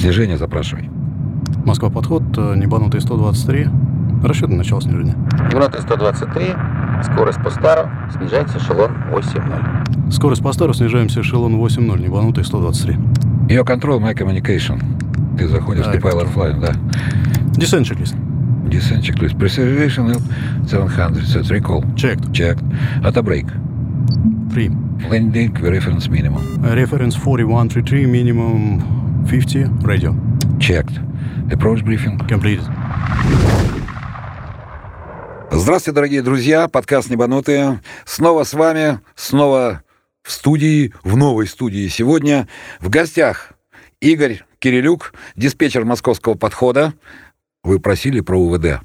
Снижение запрашивай. Москва подход, э, небанутый 123. Расчет на начало снижения. Небанутый 123, скорость по стару, снижается эшелон 8.0. Скорость по стару, снижаемся эшелон 8.0, небанутый 123. Ее control, my communication. Ты заходишь, Да, ты Pilot Flying, да. Descent checklist. Descent checklist. Preservation L 700. Set recall. Checked. Checked. Auto brake. Free. Landing reference minimum. Reference 4133, minimum 50, radio. Checked. Approach briefing. Completed. Здравствуйте, дорогие друзья. Подкаст «Небанутые». Снова с вами, снова в студии, в новой студии сегодня. В гостях Игорь Кирилюк, диспетчер московского подхода. Вы просили про УВД.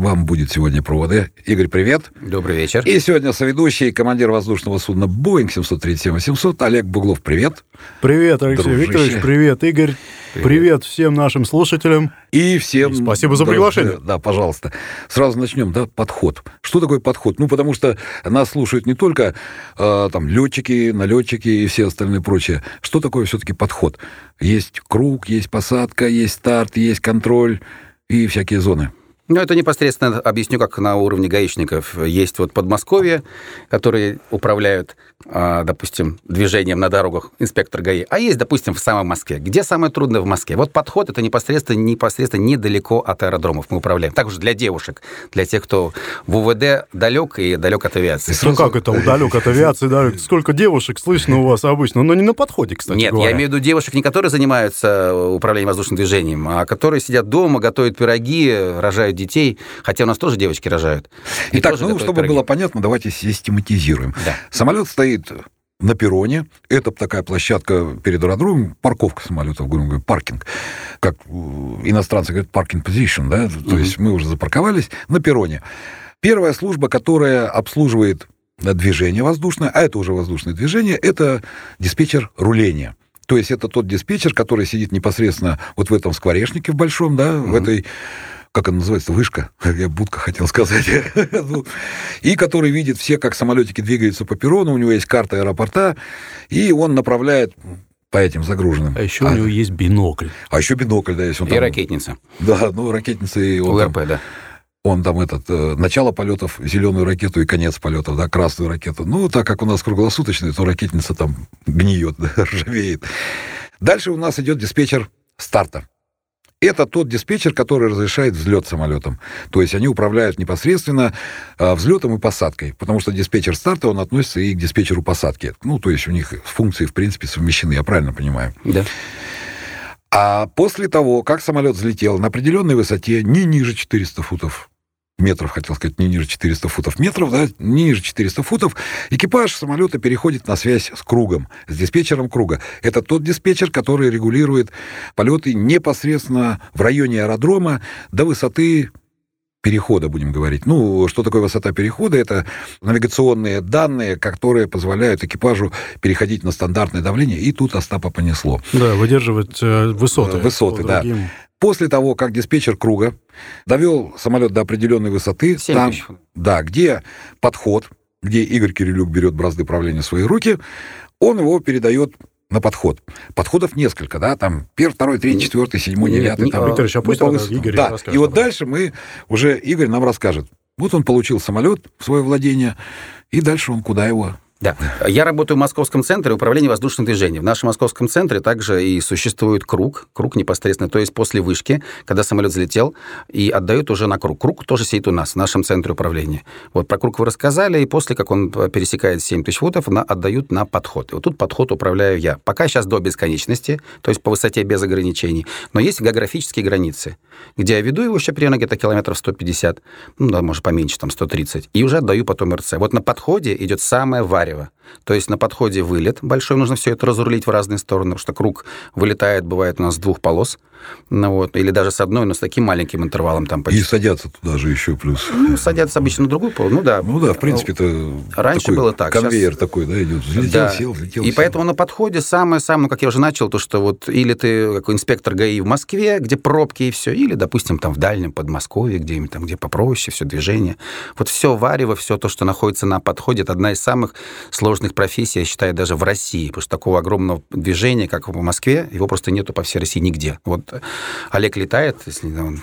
Вам будет сегодня про УВД. Игорь, привет. Добрый вечер. И сегодня соведущий, командир воздушного судна «Боинг» 737-800 Олег Буглов. Привет. Привет, Алексей Дружище. Викторович, привет, Игорь. Привет. всем нашим слушателям. И всем... И спасибо за приглашение. Да, да, пожалуйста. Сразу начнем, да, подход. Что такое подход? Ну, потому что нас слушают не только э, там летчики, налетчики и все остальные прочее. Что такое все-таки подход? Есть круг, есть посадка, есть старт, есть контроль и всякие зоны. Ну, это непосредственно объясню, как на уровне гаишников. Есть вот Подмосковье, которые управляют, допустим, движением на дорогах инспектор ГАИ, а есть, допустим, в самой Москве. Где самое трудное в Москве? Вот подход это непосредственно, непосредственно недалеко от аэродромов мы управляем. Также для девушек, для тех, кто в УВД далек и далек от авиации. Ну сразу- как это, удалек от авиации, да? Сколько девушек слышно у вас обычно, но не на подходе, кстати Нет, говоря. я имею в виду девушек, не которые занимаются управлением воздушным движением, а которые сидят дома, готовят пироги, рожают детей. Хотя у нас тоже девочки рожают. И Итак, ну, чтобы пироги. было понятно, давайте систематизируем. Да. Самолет стоит на перроне. Это такая площадка перед аэродромом, парковка самолетов, грубо говоря, паркинг. Как э, иностранцы говорят, паркинг position, да? То есть мы уже запарковались на перроне. Первая служба, которая обслуживает движение воздушное, а это уже воздушное движение, это диспетчер руления. То есть это тот диспетчер, который сидит непосредственно вот в этом скворечнике в большом, да, в этой как она называется, вышка, я будка хотел сказать, Ну, и который видит все, как самолетики двигаются по перрону, у него есть карта аэропорта, и он направляет по этим загруженным. А еще у него есть бинокль. а еще бинокль, да, если он И там- ракетница. Да, ну, ракетница, и он там, УРП, да. он там этот, э, начало полетов, зеленую ракету и конец полетов, да, красную ракету. Ну, так как у нас круглосуточный, то ракетница там гниет, да, ржавеет. Дальше у нас идет диспетчер старта. Это тот диспетчер, который разрешает взлет самолетом. То есть они управляют непосредственно а, взлетом и посадкой. Потому что диспетчер старта, он относится и к диспетчеру посадки. Ну, то есть у них функции, в принципе, совмещены, я правильно понимаю. Да. А после того, как самолет взлетел на определенной высоте, не ниже 400 футов метров, хотел сказать, не ниже 400 футов метров, да, не ниже 400 футов, экипаж самолета переходит на связь с кругом, с диспетчером круга. Это тот диспетчер, который регулирует полеты непосредственно в районе аэродрома до высоты перехода, будем говорить. Ну, что такое высота перехода? Это навигационные данные, которые позволяют экипажу переходить на стандартное давление, и тут Остапа понесло. Да, выдерживать э, высоты. Высоты, по да. другим. После того, как диспетчер круга довел самолет до определенной высоты, там, да, где подход, где Игорь Кирилюк берет бразды правления в свои руки, он его передает на подход. Подходов несколько, да, там первый, второй, третий, четвертый, седьмой, девятый. там, Викторович, а ну, пусть высотам. Игорь Да, расскажет и вот дальше мы, уже Игорь нам расскажет. Вот он получил самолет в свое владение, и дальше он куда его Да. Я работаю в Московском центре управления воздушным движением. В нашем Московском центре также и существует круг, круг непосредственно, то есть после вышки, когда самолет взлетел, и отдают уже на круг. Круг тоже сидит у нас, в нашем центре управления. Вот про круг вы рассказали, и после, как он пересекает 7 тысяч футов, на, отдают на подход. И вот тут подход управляю я. Пока сейчас до бесконечности, то есть по высоте без ограничений. Но есть географические границы, где я веду его еще примерно где-то километров 150, ну, да, может, поменьше, там, 130, и уже отдаю потом РЦ. Вот на подходе идет самое варево. Исаева. То есть на подходе вылет большой, нужно все это разрулить в разные стороны, потому что круг вылетает, бывает у нас с двух полос, ну, вот, или даже с одной, но с таким маленьким интервалом там И почти. садятся туда же еще плюс. Ну, садятся обычно на другую полосу, ну да. Ну да, в принципе, это Раньше такой было так, Конвейер щас- такой, да, идет. Взлетел, Да. сел, взлетел, И сел. поэтому на подходе самое-самое, ну, как я уже начал, то, что вот или ты как инспектор ГАИ в Москве, где пробки и все, или, допустим, там в дальнем Подмосковье, где там, где попроще, все движение. Вот все варево, все то, что находится на подходе, это одна из самых сложных сложных профессий, я считаю, даже в России, потому что такого огромного движения, как в Москве, его просто нету по всей России нигде. Вот Олег летает, если он...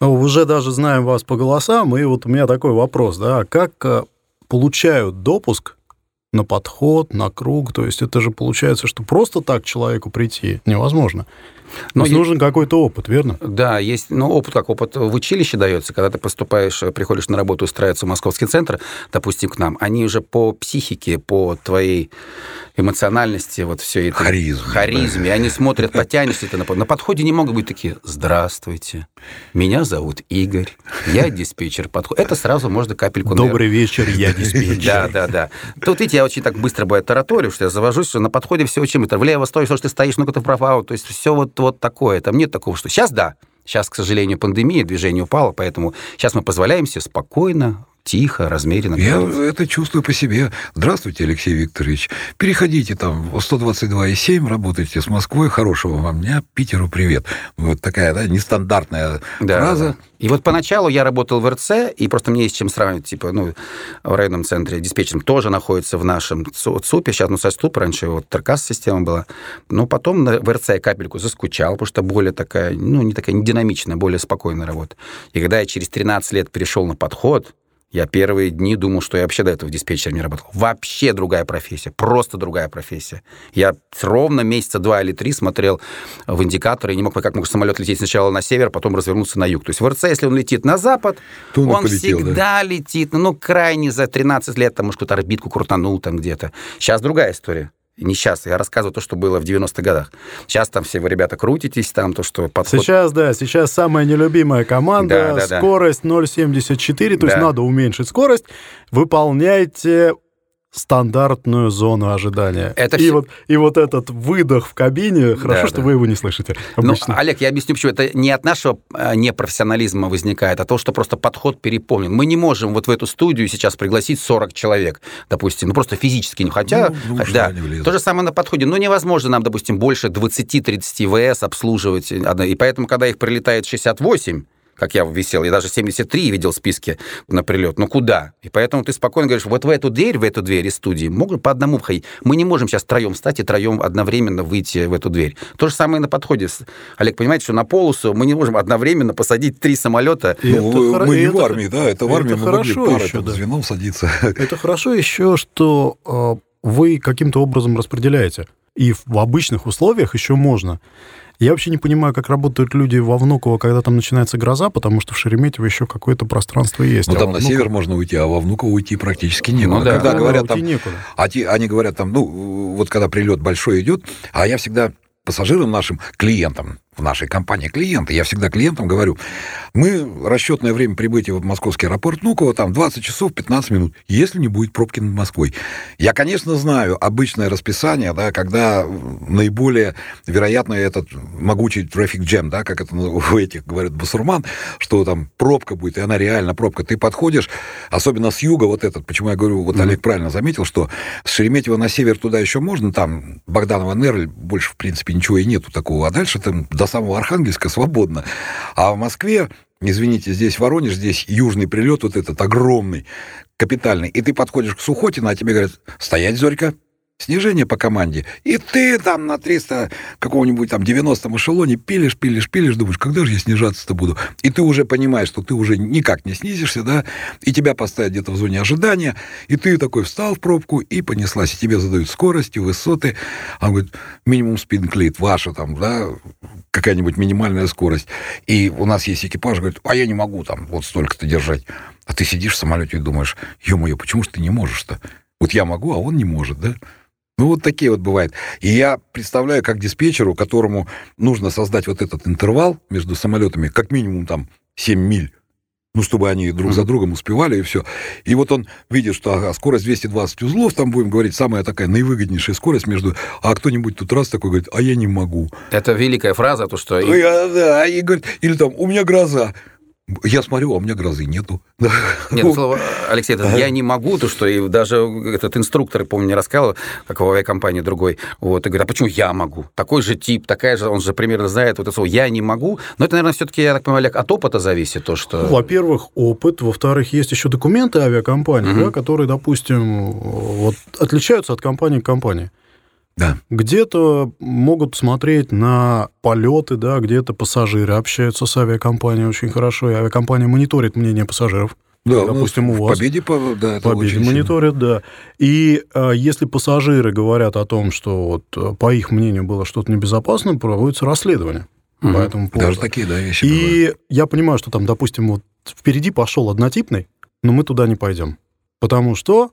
Ну, уже даже знаем вас по голосам, и вот у меня такой вопрос, да, как э, получают допуск на подход, на круг, то есть это же получается, что просто так человеку прийти невозможно. Но есть, нужен какой-то опыт, верно? Да, есть, ну, опыт как опыт в училище дается, когда ты поступаешь, приходишь на работу, устраиваться в московский центр, допустим, к нам, они уже по психике, по твоей эмоциональности, вот все это. Харизм. Харизме. Да. Они смотрят, потянешься ты на, на подходе, не могут быть такие, здравствуйте, меня зовут Игорь, я диспетчер подход. Это сразу можно капельку... Добрый вечер, я диспетчер. Да, да, да. Тут, видите, я очень так быстро бывает тараторю, что я завожусь, что на подходе все очень... Влево стоишь, что ты стоишь, ну-ка ты вправо, то есть все вот, вот такое. Там нет такого, что сейчас да, Сейчас, к сожалению, пандемия, движение упало, поэтому сейчас мы позволяем себе спокойно, тихо, размеренно. Я это чувствую по себе. Здравствуйте, Алексей Викторович. Переходите там в 122,7, работайте с Москвой. Хорошего вам дня. Питеру привет. Вот такая, да, нестандартная да, фраза. Да. И вот поначалу я работал в РЦ, и просто мне есть чем сравнивать. Типа, ну, в районном центре диспетчером тоже находится в нашем ЦУПе. Сейчас, ну, ЦУП раньше вот Таркас-система была. Но потом в РЦ капельку заскучал, потому что более такая, ну, не такая, не динамичная, более спокойная работа. И когда я через 13 лет перешел на подход, я первые дни думал, что я вообще до этого диспетчером не работал. Вообще другая профессия, просто другая профессия. Я ровно месяца два или три смотрел в индикаторы и не мог, как мог самолет лететь сначала на север, потом развернуться на юг. То есть в РЦ, если он летит на запад, То он, он полетел, всегда да? летит, ну, крайне за 13 лет, там, может, какую-то орбитку крутанул там где-то. Сейчас другая история не сейчас, я рассказываю то, что было в 90-х годах. Сейчас там все вы, ребята, крутитесь, там то, что подход... Сейчас, да, сейчас самая нелюбимая команда, да, да, скорость да. 0,74, то да. есть надо уменьшить скорость, выполняйте стандартную зону ожидания. Это и, все... вот, и вот этот выдох в кабине, хорошо, да, что да. вы его не слышите. Ну, Олег, я объясню, почему. Это не от нашего э, непрофессионализма возникает, а то, что просто подход переполнен. Мы не можем вот в эту студию сейчас пригласить 40 человек, допустим, ну просто физически не хотя... Ну, ну, да, то же самое на подходе. Ну, невозможно нам, допустим, больше 20-30 ВС обслуживать. И поэтому, когда их прилетает 68, как я висел. Я даже 73 видел в списке на прилет. Но куда? И поэтому ты спокойно говоришь, вот в эту дверь, в эту дверь из студии могут по одному входить. Мы не можем сейчас троем встать и троем одновременно выйти в эту дверь. То же самое на подходе. Олег, понимаете, что на полосу мы не можем одновременно посадить три самолета. Ну, мы не в армии, да, это в армии это мы хорошо могли еще, да. звеном садиться. Это хорошо еще, что э, вы каким-то образом распределяете. И в обычных условиях еще можно. Я вообще не понимаю, как работают люди во Внуково, когда там начинается гроза, потому что в Шереметьево еще какое-то пространство есть. Ну, а там на север можно уйти, а во Внуково уйти практически некуда. Ну, да, когда да, говорят да, там, некуда. А те, они говорят там, ну, вот когда прилет большой идет, а я всегда пассажирам нашим, клиентам, в нашей компании клиенты, я всегда клиентам говорю, мы расчетное время прибытия в московский аэропорт Внуково там 20 часов 15 минут, если не будет пробки над Москвой. Я, конечно, знаю обычное расписание, да, когда наиболее вероятно этот могучий трафик джем, да, как это у этих говорят басурман, что там пробка будет, и она реально пробка. Ты подходишь, особенно с юга вот этот, почему я говорю, вот mm-hmm. Олег правильно заметил, что с Шереметьево на север туда еще можно, там Богданова Нерль, больше, в принципе, ничего и нету такого, а дальше там до самого Архангельска свободно. А в Москве, извините, здесь Воронеж, здесь южный прилет вот этот огромный, капитальный, и ты подходишь к Сухотину, а тебе говорят, стоять, Зорька, снижение по команде, и ты там на 300 какого-нибудь там 90 эшелоне пилишь, пилишь, пилишь, думаешь, когда же я снижаться-то буду? И ты уже понимаешь, что ты уже никак не снизишься, да, и тебя поставят где-то в зоне ожидания, и ты такой встал в пробку и понеслась, и тебе задают скорости, высоты, а он говорит, минимум спинклит, ваша там, да, какая-нибудь минимальная скорость. И у нас есть экипаж, говорит, а я не могу там вот столько-то держать. А ты сидишь в самолете и думаешь, ё-моё, почему же ты не можешь-то? Вот я могу, а он не может, да? Ну, вот такие вот бывают. И я представляю, как диспетчеру, которому нужно создать вот этот интервал между самолетами, как минимум там 7 миль, ну, чтобы они друг за другом успевали, и все. И вот он видит, что ага, скорость 220 узлов, там будем говорить, самая такая наивыгоднейшая скорость между... А кто-нибудь тут раз такой говорит, а я не могу. Это великая фраза, то, что... Я, да, и говорит, или там, у меня гроза. Я смотрю, а у меня грозы нету. Нет, ну, слово, Алексей, это я не могу, то что и даже этот инструктор, помню, мне рассказывал, как в авиакомпании другой, вот, и говорит, а почему я могу? Такой же тип, такая же, он же примерно знает вот это слово «я не могу». Но это, наверное, все таки я так понимаю, Олег, от опыта зависит то, что... Ну, во-первых, опыт, во-вторых, есть еще документы авиакомпании, угу. да, которые, допустим, вот, отличаются от компании к компании. Да. Где-то могут смотреть на полеты, да, где-то пассажиры общаются с авиакомпанией очень хорошо, и авиакомпания мониторит мнение пассажиров. Да, допустим, ну, у вас. Победе, да, это победе мониторят, сильно. да. И а, если пассажиры говорят о том, что вот э, по их мнению было что-то небезопасно, проводится расследование угу. по этому поводу. Даже такие, да, вещи. И бывают. я понимаю, что там, допустим, вот впереди пошел однотипный, но мы туда не пойдем, потому что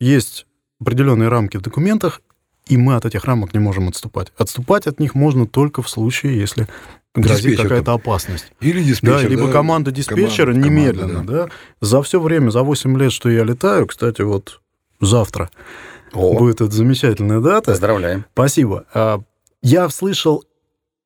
есть определенные рамки в документах, и мы от этих рамок не можем отступать. Отступать от них можно только в случае, если грозит какая-то опасность. Или диспетчер. Да, либо да, команда диспетчера команда, немедленно. Команда, да. да. За все время, за 8 лет, что я летаю, кстати, вот завтра О. будет эта замечательная дата. Поздравляем. Спасибо. А, я слышал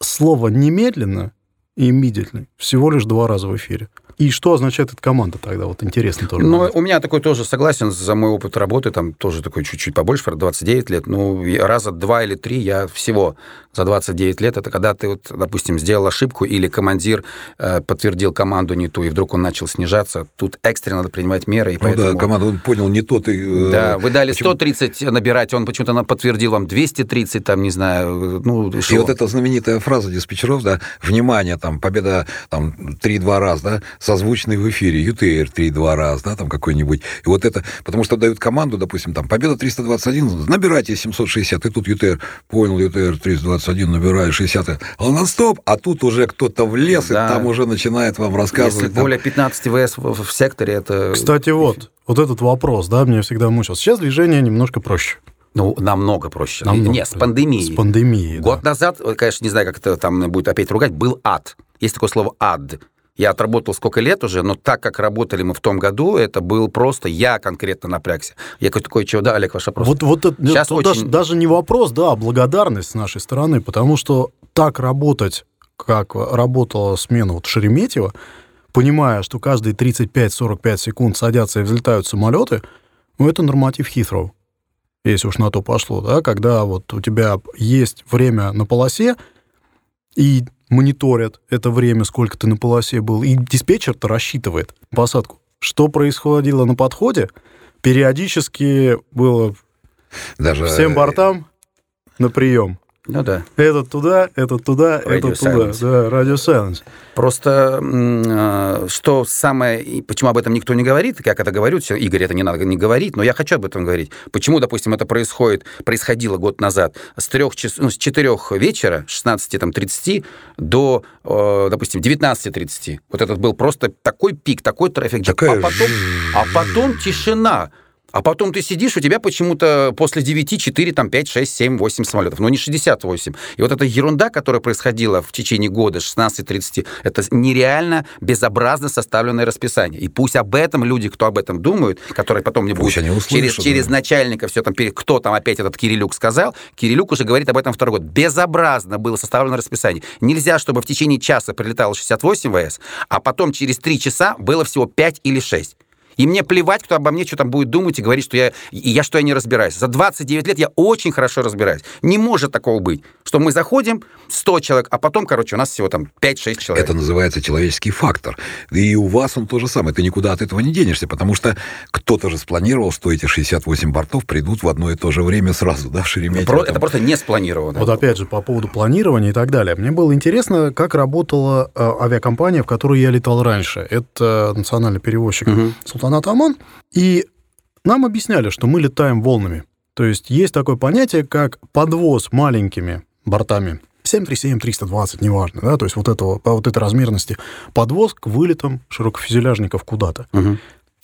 слово «немедленно» и «immediately» всего лишь два раза в эфире. И что означает эта команда тогда? Вот интересно тоже. Ну, у меня такой тоже согласен за мой опыт работы, там тоже такой чуть-чуть побольше, 29 лет. Ну, раза два или три я всего за 29 лет. Это когда ты, вот, допустим, сделал ошибку или командир э, подтвердил команду не ту, и вдруг он начал снижаться. Тут экстренно надо принимать меры. И ну поэтому... да, команда, он понял не тот. И, э... Да, вы дали Почему? 130 набирать, он почему-то подтвердил вам 230, там, не знаю, ну, И шо? вот эта знаменитая фраза диспетчеров, да, внимание, там, победа, там, 3-2 раз, да, созвучный в эфире, UTR 3-2 раз, да, там какой-нибудь. И вот это, потому что дают команду, допустим, там, победа 321, набирайте 760, и тут UTR, понял, UTR 321, набираю 60, а на стоп, а тут уже кто-то влез, да. и там уже начинает вам рассказывать. Если там... более 15 ВС в, в секторе, это... Кстати, вот, вот этот вопрос, да, меня всегда мучил. Сейчас движение немножко проще. Ну, намного проще. Намного. Нет, с пандемией. С пандемией, Год да. назад, конечно, не знаю, как это там будет опять ругать, был ад. Есть такое слово «ад». Я отработал сколько лет уже, но так как работали мы в том году, это был просто я конкретно напрягся. Я такой, чего, да, Олег, ваш вопрос. Вот, вот это, Сейчас очень... даже, даже не вопрос, да, а благодарность с нашей стороны, потому что так работать, как работала смена вот Шереметьева, понимая, что каждые 35-45 секунд садятся и взлетают самолеты, ну, это норматив Хитроу, если уж на то пошло, да, когда вот у тебя есть время на полосе, и мониторят это время, сколько ты на полосе был, и диспетчер-то рассчитывает посадку. Что происходило на подходе, периодически было Даже... всем бортам на прием. Ну да. Этот туда, этот туда, Radio этот silence. туда. Да, радио silence. Просто э, что самое... Почему об этом никто не говорит, как это говорят, все, Игорь, это не надо не говорить, но я хочу об этом говорить. Почему, допустим, это происходит, происходило год назад с, 3 час, ну, с 4 вечера, 16.30 до, э, допустим, 19.30. Вот этот был просто такой пик, такой трафик. Такая... А, потом, а потом тишина. А потом ты сидишь, у тебя почему-то после 9 4, там 5, 6, 7, 8 самолетов, но не 68. И вот эта ерунда, которая происходила в течение года, 16-30, это нереально безобразно составленное расписание. И пусть об этом люди, кто об этом думают, которые потом мне будут услышат, через, через начальника все там, кто там опять этот Кирилюк сказал, Кирилюк уже говорит об этом второй год. Безобразно было составлено расписание. Нельзя, чтобы в течение часа прилетало 68 ВС, а потом через 3 часа было всего 5 или 6. И мне плевать, кто обо мне что там будет думать и говорить, что я, я что я не разбираюсь. За 29 лет я очень хорошо разбираюсь. Не может такого быть, что мы заходим, 100 человек, а потом, короче, у нас всего там 5-6 человек. Это называется человеческий фактор. И у вас он то же самое. Ты никуда от этого не денешься, потому что кто-то же спланировал, что эти 68 бортов придут в одно и то же время сразу, да, в Шереметьево. Это, это просто не спланировано. Вот опять же, по поводу планирования и так далее. Мне было интересно, как работала э, авиакомпания, в которой я летал раньше. Это национальный перевозчик угу. Султанат Оман. И нам объясняли, что мы летаем волнами. То есть есть такое понятие, как подвоз маленькими бортами 737, 320, неважно, да, то есть вот, этого, по вот этой размерности, подвоз к вылетам широкофюзеляжников куда-то. Угу.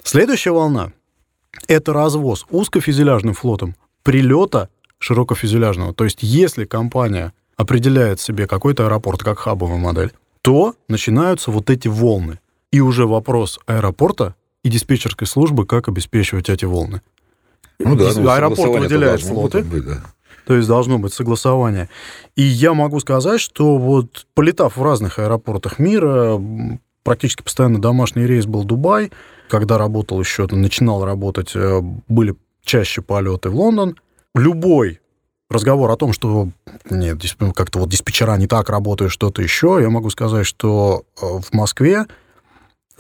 Следующая волна – это развоз узкофюзеляжным флотом прилета широкофюзеляжного. То есть если компания определяет себе какой-то аэропорт как хабовую модель, то начинаются вот эти волны. И уже вопрос аэропорта и диспетчерской службы, как обеспечивать эти волны. Ну да, ну, аэропорт выделяет флоты. Быть, да. То есть должно быть согласование. И я могу сказать, что вот полетав в разных аэропортах мира, практически постоянно домашний рейс был Дубай. Когда работал еще, начинал работать, э, были чаще полеты в Лондон. Любой разговор о том, что нет, как-то вот диспетчера не так работают, что-то еще, я могу сказать, что э, в Москве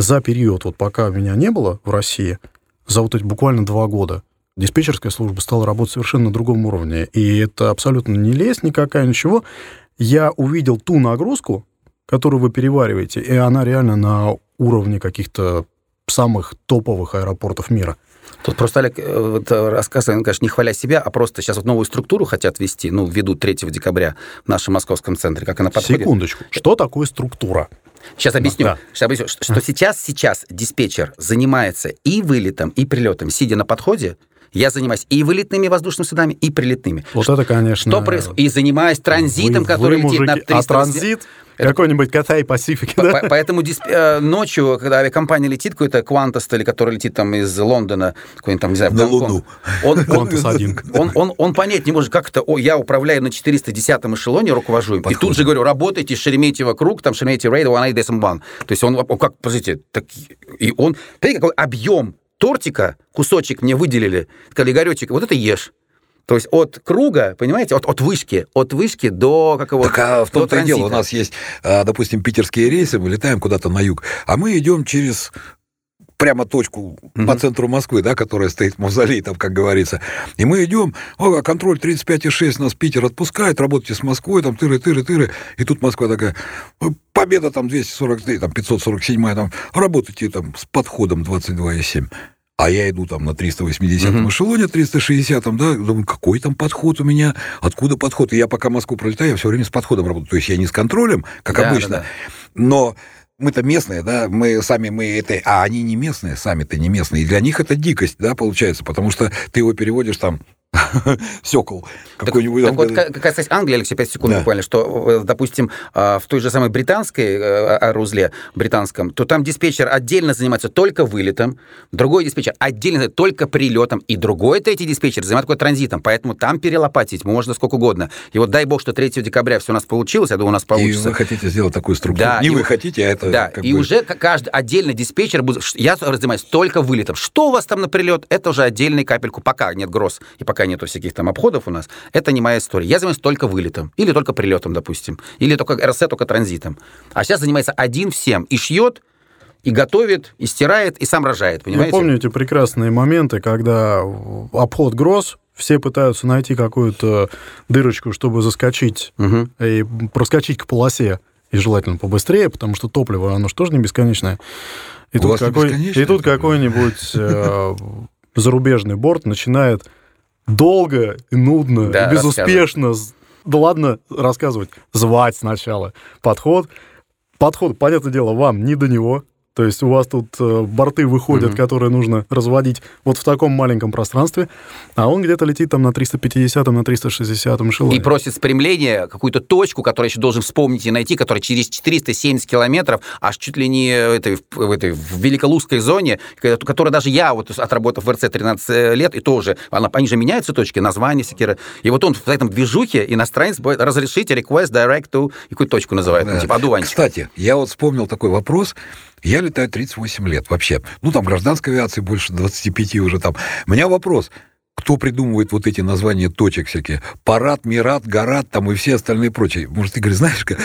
за период, вот пока меня не было в России, за вот эти буквально два года, диспетчерская служба стала работать совершенно на другом уровне. И это абсолютно не лезть никакая, ничего. Я увидел ту нагрузку, которую вы перевариваете, и она реально на уровне каких-то самых топовых аэропортов мира. Тут просто Олег э, вот, э, рассказывает, конечно, не хваля себя, а просто сейчас вот новую структуру хотят ввести, ну, введут 3 декабря в нашем московском центре, как она подходит. Секундочку. Что такое структура? Сейчас объясню, да. сейчас объясню что, что сейчас, сейчас диспетчер занимается и вылетом, и прилетом, сидя на подходе, я занимаюсь и вылетными воздушными судами, и прилетными. Вот это, конечно. Что происходит? И занимаюсь транзитом, вы, который вы, летит мужики, на 300... А транзит? Какой-нибудь Катай Пасифик, да? Поэтому дисп... Э, ночью, когда авиакомпания летит, какой-то Qantas, или который летит там из Лондона, какой-нибудь там, не знаю, на Луну. Он, Qantas 1. Он, он, он понять не может, как это, о, я управляю на 410-м эшелоне, руковожу им, и тут же говорю, работайте Шереметьево круг, там Шереметьево рейд, one То есть он, он как, подождите, так, и он, смотрите, какой объем тортика, кусочек мне выделили, сказали, Игоречек, вот это ешь. То есть от круга, понимаете, от, от вышки, от вышки до какого Так а в том-то и дело, у нас есть, а, допустим, питерские рейсы, мы летаем куда-то на юг, а мы идем через прямо точку mm-hmm. по центру Москвы, да, которая стоит в мавзолее, там, как говорится. И мы идем, о, а контроль 35,6 нас Питер отпускает, работайте с Москвой, там, тыры-тыры-тыры. И тут Москва такая, победа там 240, там, 547, там, работайте там с подходом 22,7 а я иду там на 380-м uh-huh. эшелоне, 360-м, да, думаю, какой там подход у меня, откуда подход? И я пока Москву пролетаю, я все время с подходом работаю. То есть я не с контролем, как да, обычно, да, да. но мы-то местные, да, мы сами мы это, а они не местные, сами-то не местные. И для них это дикость, да, получается, потому что ты его переводишь там Сокол какой-нибудь. Так, вот, как касаясь Англии, Алексей, 5 секунд да. буквально, что, э, допустим, а, в той же самой британской э, аэрузле, британском, то там диспетчер отдельно занимается только вылетом, другой диспетчер отдельно только прилетом, и другой третий диспетчер занимается только транзитом, поэтому там перелопатить можно сколько угодно. И вот дай бог, что 3 декабря все у нас получилось, я думаю, у нас получится. И вы хотите сделать такую структуру. Да, не вы хотите, а это Да, и бы... уже каждый отдельный диспетчер будет... Я занимаюсь только вылетом. Что у вас там на прилет, это уже отдельный капельку, пока нет гроз, и пока пока нету всяких там обходов у нас, это не моя история. Я занимаюсь только вылетом, или только прилетом, допустим, или только РС, только транзитом. А сейчас занимается один всем и шьет, и готовит, и стирает, и сам рожает, понимаете? Вы помните прекрасные моменты, когда обход гроз, все пытаются найти какую-то дырочку, чтобы заскочить угу. и проскочить к полосе, и желательно побыстрее, потому что топливо, оно же тоже не бесконечное. И тут, какой, и тут какой-нибудь э, зарубежный борт начинает долго и нудно, да, и безуспешно. Да ладно рассказывать. Звать сначала. Подход. Подход, понятное дело, вам не до него. То есть у вас тут э, борты выходят, mm-hmm. которые нужно разводить вот в таком маленьком пространстве, а он где-то летит там на 350 на 360 эшелоне. И просит спрямления, какую-то точку, которую еще должен вспомнить и найти, которая через 470 километров, аж чуть ли не этой, в, этой, в Великолузской зоне, которая даже я, вот отработав в РЦ 13 лет, и тоже, она, они же меняются точки, названия всякие. И вот он в этом движухе, иностранец, будет разрешить request direct to, и какую точку называет, да. ну, типа одуванчик. Кстати, я вот вспомнил такой вопрос, я летаю 38 лет вообще. Ну, там гражданской авиации больше 25 уже там. У меня вопрос. Кто придумывает вот эти названия точек всякие? Парад, Мират, Гарат там и все остальные прочие. Может, Игорь, знаешь, как...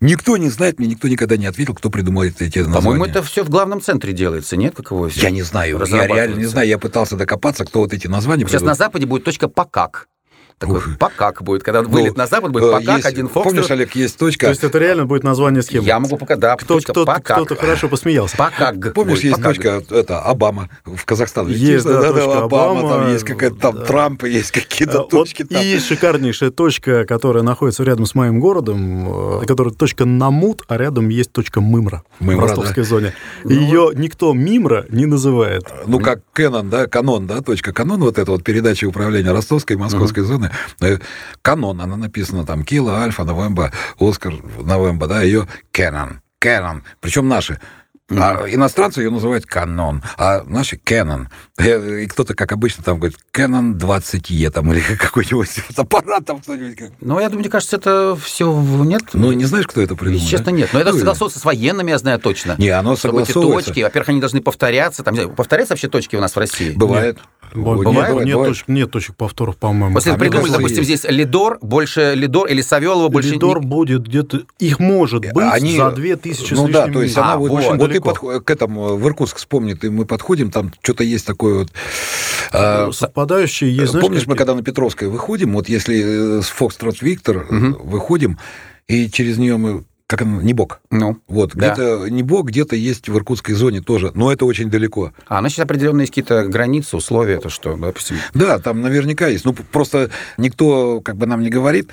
никто не знает, мне никто никогда не ответил, кто придумывает эти названия. По-моему, это все в главном центре делается, нет? Какого я не знаю, я реально не знаю. Я пытался докопаться, кто вот эти названия Сейчас придумывает. на Западе будет точка «покак». Такой покак будет, когда вылет ну, на запад будет покак, есть, один фокстрот. Помнишь, Олег, есть точка... То есть это реально будет название схемы? Я могу пока, да, кто, точка кто, покак. Кто-то хорошо посмеялся. Покак. Помнишь, есть покак. точка, это, Обама в Казахстане. Есть, да, да, точка Обама, Обама, там есть какая-то там да. Трамп, есть какие-то точки вот там. И есть шикарнейшая точка, которая находится рядом с моим городом, э, которая точка Намут, а рядом есть точка Мымра, Мымра в ростовской да. зоне. Ну, Ее никто Мимра не называет. Ну, как Кэнон, да, Канон, да, точка Канон, вот эта вот передача управления ростовской и московской зоны, э, канон, она написана там Кила, Альфа, Новемба, Оскар, Новемба, да, ее Canon. Canon. Причем наши. А иностранцы ее называют канон, а наши Canon. И кто-то, как обычно, там говорит Canon 20E там, или какой-нибудь аппарат там кто-нибудь. Ну, я думаю, мне кажется, это все нет. Ну, не знаешь, кто это придумал? Честно, да? нет. Но это ну, согласовывается с военными, я знаю точно. Не, оно согласовывается. Эти точки, во-первых, они должны повторяться. Там, повторяются вообще точки у нас в России? Бывает. Нет. Бывает? Нет, бывает, нет. Точек, нет точек повторов, по-моему. Если а придумали, допустим, есть. здесь Лидор, больше Лидор или Савелова больше... Лидор будет где-то... Их может быть Они... за 2000 Ну да, то есть она а, будет вот. очень вот далеко. ты к этому, в Иркутск вспомни, ты, мы подходим, там что-то есть такое вот... А, Совпадающие есть, знаешь, Помнишь, мы когда на Петровской выходим, вот если э, с Фокстрот Виктор угу. выходим, и через нее мы как он, Небок. Ну, вот, да. где-то Небок, где-то есть в Иркутской зоне тоже, но это очень далеко. А, значит, определенные есть какие-то границы, условия, то что, допустим... Да, там наверняка есть. Ну, просто никто как бы нам не говорит.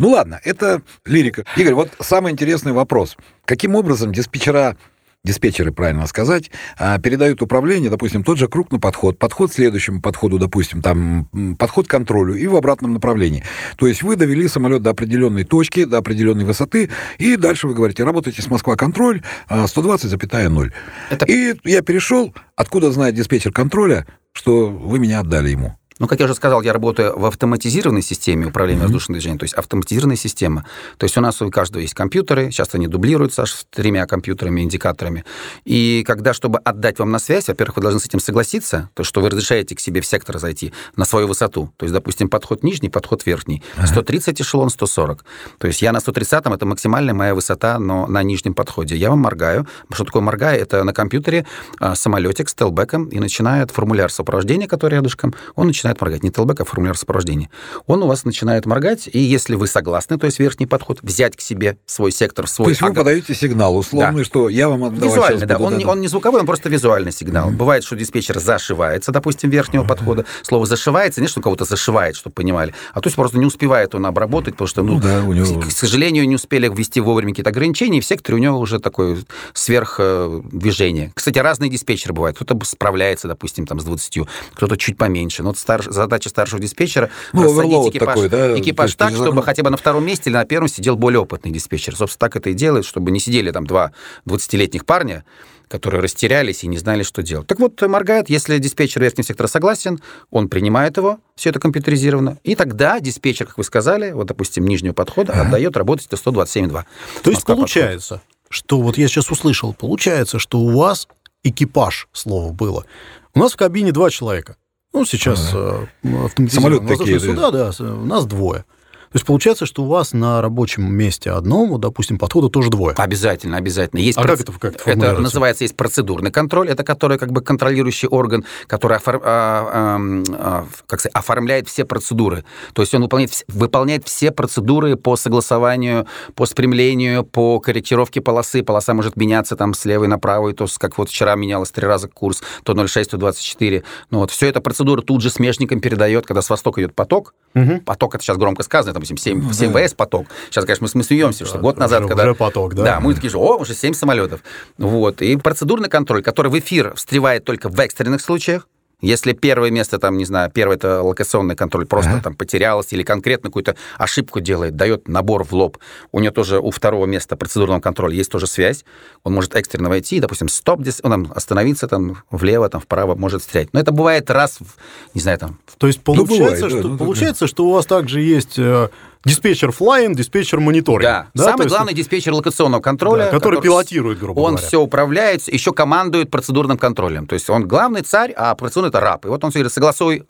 Ну, ладно, это лирика. Игорь, вот самый интересный вопрос. Каким образом диспетчера диспетчеры, правильно сказать, а, передают управление, допустим, тот же круг на подход, подход к следующему подходу, допустим, там, подход к контролю и в обратном направлении. То есть вы довели самолет до определенной точки, до определенной высоты, и дальше вы говорите, работайте с Москва-контроль 120,0. А, Это... И я перешел, откуда знает диспетчер контроля, что вы меня отдали ему. Ну, как я уже сказал, я работаю в автоматизированной системе управления mm-hmm. воздушным движением, то есть автоматизированная система. То есть у нас у каждого есть компьютеры, сейчас они дублируются аж с тремя компьютерами, индикаторами. И когда, чтобы отдать вам на связь, во-первых, вы должны с этим согласиться, то, что вы разрешаете к себе в сектор зайти на свою высоту. То есть, допустим, подход нижний, подход верхний. 130 эшелон, 140. То есть я на 130-м, это максимальная моя высота, но на нижнем подходе. Я вам моргаю. Что такое моргаю? Это на компьютере а, самолетик с телбеком и начинает формуляр сопровождения, который рядышком, он начинает начинает моргать. Не телбэк, а формуляр сопровождения. Он у вас начинает моргать, и если вы согласны, то есть верхний подход, взять к себе свой сектор, свой... То есть вы подаете сигнал условный, да. что я вам отдавать Визуальный, да. Он, он не звуковой, он просто визуальный сигнал. Mm-hmm. Бывает, что диспетчер зашивается, допустим, верхнего mm-hmm. подхода. Слово «зашивается» не что кого-то зашивает, чтобы понимали, а то есть просто не успевает он обработать, потому что, ну, ну да, у него... к сожалению, не успели ввести вовремя какие-то ограничения, и в секторе у него уже такое сверхдвижение. Кстати, разные диспетчеры бывают. Кто-то справляется, допустим, там с 20, кто-то чуть поменьше. Но вот стар задача старшего диспетчера ну, рассадить экипаж, такой, да? экипаж так, чтобы хотя бы на втором месте или на первом сидел более опытный диспетчер. Собственно, так это и делает, чтобы не сидели там два 20-летних парня, которые растерялись и не знали, что делать. Так вот, моргает, если диспетчер верхнего сектора согласен, он принимает его, все это компьютеризировано, и тогда диспетчер, как вы сказали, вот, допустим, нижнего подхода, ага. отдает работать до 127.2. То есть получается, подход. что вот я сейчас услышал, получается, что у вас экипаж, слово было. У нас в кабине два человека. Ну, сейчас ага. э, самолет такие. Суда, да, у нас двое. То есть получается, что у вас на рабочем месте одном, вот, допустим, подхода тоже двое. Обязательно, обязательно. Есть а проц... как это, как это, это называется, есть процедурный контроль, это который как бы контролирующий орган, который офор... а, а, а, как сказать, оформляет все процедуры. То есть он выполняет, выполняет все процедуры по согласованию, по спрямлению, по корректировке полосы. Полоса может меняться там с левой на правую, то как вот вчера менялось три раза курс, то 0,6, то 24. Ну вот, все это процедура тут же смежником передает, когда с востока идет поток. Угу. Поток, это сейчас громко сказано, допустим, 7, 7 ВС поток. Сейчас, конечно, мы, мы смеемся, что год назад, уже, когда... Уже поток, да? Да, мы такие же, о, уже 7 самолетов. Вот. И процедурный контроль, который в эфир встревает только в экстренных случаях, если первое место, там, не знаю, первое это локационный контроль просто ага. там потерялось или конкретно какую-то ошибку делает, дает набор в лоб. У него тоже у второго места процедурного контроля есть тоже связь. Он может экстренно войти, допустим, стоп, он там, остановиться там влево, там вправо, может стрелять. Но это бывает раз, в, не знаю, там. То есть получается, ну, бывает, что, да, ну, получается, да. что у вас также есть э, диспетчер флайн, диспетчер мониторинг. Да, да? самый есть... главный диспетчер локационного контроля. Да, который, который пилотирует, грубо он говоря. Он все управляет, еще командует процедурным контролем. То есть он главный царь, а процедура это раб. И вот он все говорит, согласуй,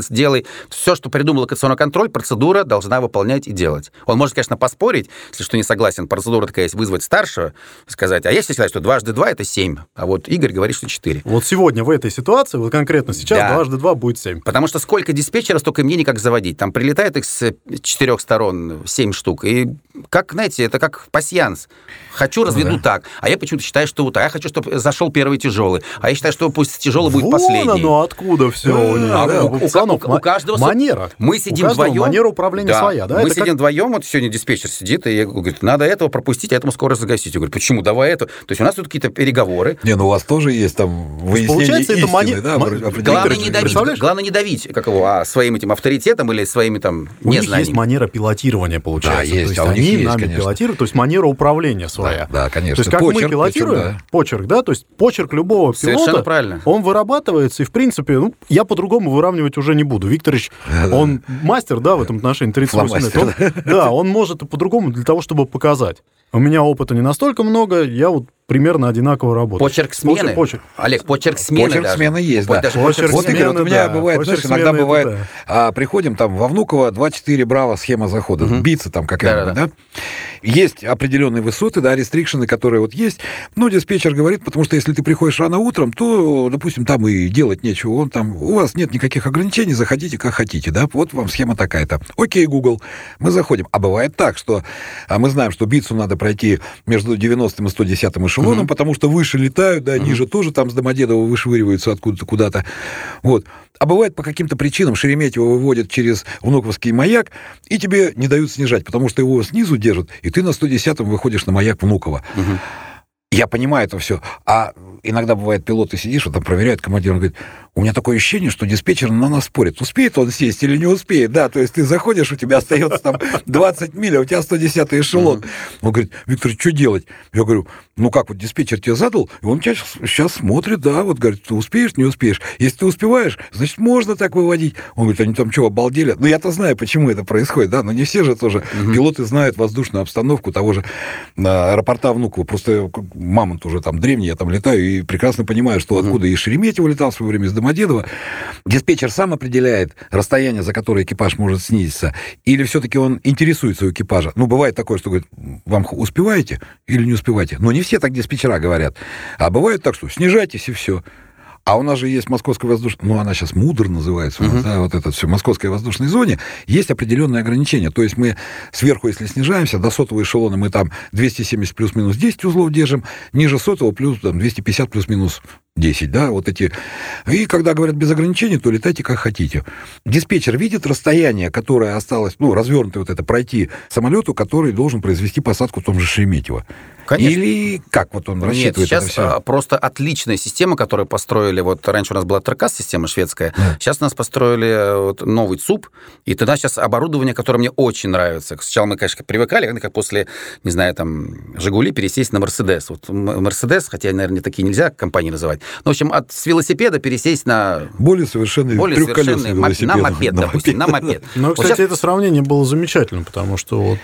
сделай. Все, что придумал локационный контроль, процедура должна выполнять и делать. Он может, конечно, поспорить, если что не согласен. Процедура такая есть, вызвать старшего, сказать, а если сказать, что дважды два это семь, а вот Игорь говорит, что четыре. Вот сегодня в этой ситуации, вот конкретно сейчас, да. дважды два будет семь. Потому что сколько диспетчера, столько мнений, как заводить. Там прилетает их с четырех сторон семь 7 штук. И как, знаете, это как пасьянс. Хочу, разведу да. так. А я почему-то считаю, что вот, а я хочу, чтобы зашел первый тяжелый. А я считаю, что пусть тяжелый будет Вон последний. оно откуда все. А, да, у, пацанов, у, у, каждого манера. Мы сидим вдвоем. Манера управления да, своя, да? Мы это сидим как... вдвоем, вот сегодня диспетчер сидит, и я говорю, надо этого пропустить, а этому скоро загасить. Я говорю, почему, давай это. То есть у нас тут какие-то переговоры. Не, ну у вас тоже есть там выяснение Получается, истины, это мани... да? Главное не давить, главное не давить, как его, а своим этим авторитетом или своими там, у не них есть манера пилотирования получается. Да, есть а они есть, нами конечно. пилотируют, то есть манера управления своя. Да, да конечно. То есть как почерк, мы пилотируем, причем, да. почерк, да, то есть почерк любого Совершенно пилота, правильно. он вырабатывается, и в принципе, ну, я по-другому выравнивать уже не буду. Викторович, да, он да. мастер, да, в этом отношении, 38 лет. Он, да, он может и по-другому для того, чтобы показать. У меня опыта не настолько много, я вот примерно одинаково работаю. Почерк смены? Почерк. Олег, почерк смены Почерк даже. смены есть, да. Даже почерк вот, смены, вот у меня да. бывает, почерк знаешь, иногда бывает, да. а, приходим там во Внуково 24 браво схема захода, угу. биться там какая-нибудь, да, Да-да-да. да? Есть определенные высоты, да, рестрикшены, которые вот есть, но диспетчер говорит, потому что если ты приходишь рано утром, то, допустим, там и делать нечего, он там, у вас нет никаких ограничений, заходите как хотите, да, вот вам схема такая-то. Окей, Google, мы заходим. А бывает так, что а мы знаем, что бицу надо пройти между 90 и 110 эшелоном, Мгм. потому что выше летают, да, ниже тоже там с Домодедово вышвыриваются откуда-то куда-то. Вот. А бывает по каким-то причинам Шереметьево выводят через Внуковский маяк, и тебе не дают снижать, потому что его снизу держат, и ты на 110-м выходишь на маяк Внуково. Мгм. Я понимаю это все. А иногда бывает, пилоты сидишь, вот там проверяет командир, он говорит, у меня такое ощущение, что диспетчер на нас спорит, успеет он сесть или не успеет. Да, то есть ты заходишь, у тебя остается там 20 миль, а у тебя 110 эшелон. Он говорит, Виктор, что делать? Я говорю, ну как, вот диспетчер тебе задал, и он тебя сейчас смотрит, да, вот говорит, ты успеешь, не успеешь. Если ты успеваешь, значит, можно так выводить. Он говорит, они там что, обалдели? Ну, я-то знаю, почему это происходит, да, но не все же тоже. Пилоты знают воздушную обстановку того же а, аэропорта Внуково. Просто мамонт уже там древний, я там летаю и прекрасно понимаю, что откуда и Шереметьево летал в свое время из Домодедово. Диспетчер сам определяет расстояние, за которое экипаж может снизиться, или все-таки он интересуется у экипажа. Ну, бывает такое, что говорит, вам успеваете или не успеваете? Но не все так диспетчера говорят. А бывает так, что снижайтесь и все. А у нас же есть московская воздушная, ну, она сейчас мудр называется, нас, да, вот это все, московская воздушная зоне, есть определенные ограничения. То есть мы сверху, если снижаемся, до сотого эшелона мы там 270 плюс-минус 10 узлов держим, ниже сотого плюс там, 250 плюс-минус 10, да, вот эти. И когда говорят без ограничений, то летайте как хотите. Диспетчер видит расстояние, которое осталось, ну, развернутое вот это, пройти самолету, который должен произвести посадку в том же Шереметьево. Конечно. Или как вот он Нет, рассчитывает сейчас это все? а, просто отличная система, которую построили. Вот раньше у нас была Тракас-система шведская, Да. сейчас у нас построили э, вот новый ЦУП, и туда сейчас оборудование, которое мне очень нравится. Сначала мы, конечно, привыкали, как- после, не знаю, там, «Жигули» пересесть на «Мерседес». Вот «Мерседес», хотя, наверное, такие нельзя компании называть. Ну, в общем, от с велосипеда пересесть на Более совершенный более трехколесный совершенный велосипед. на мопед, допустим, на мопед. Ну, Вот кстати, щас- это сравнение было замечательным, потому что вот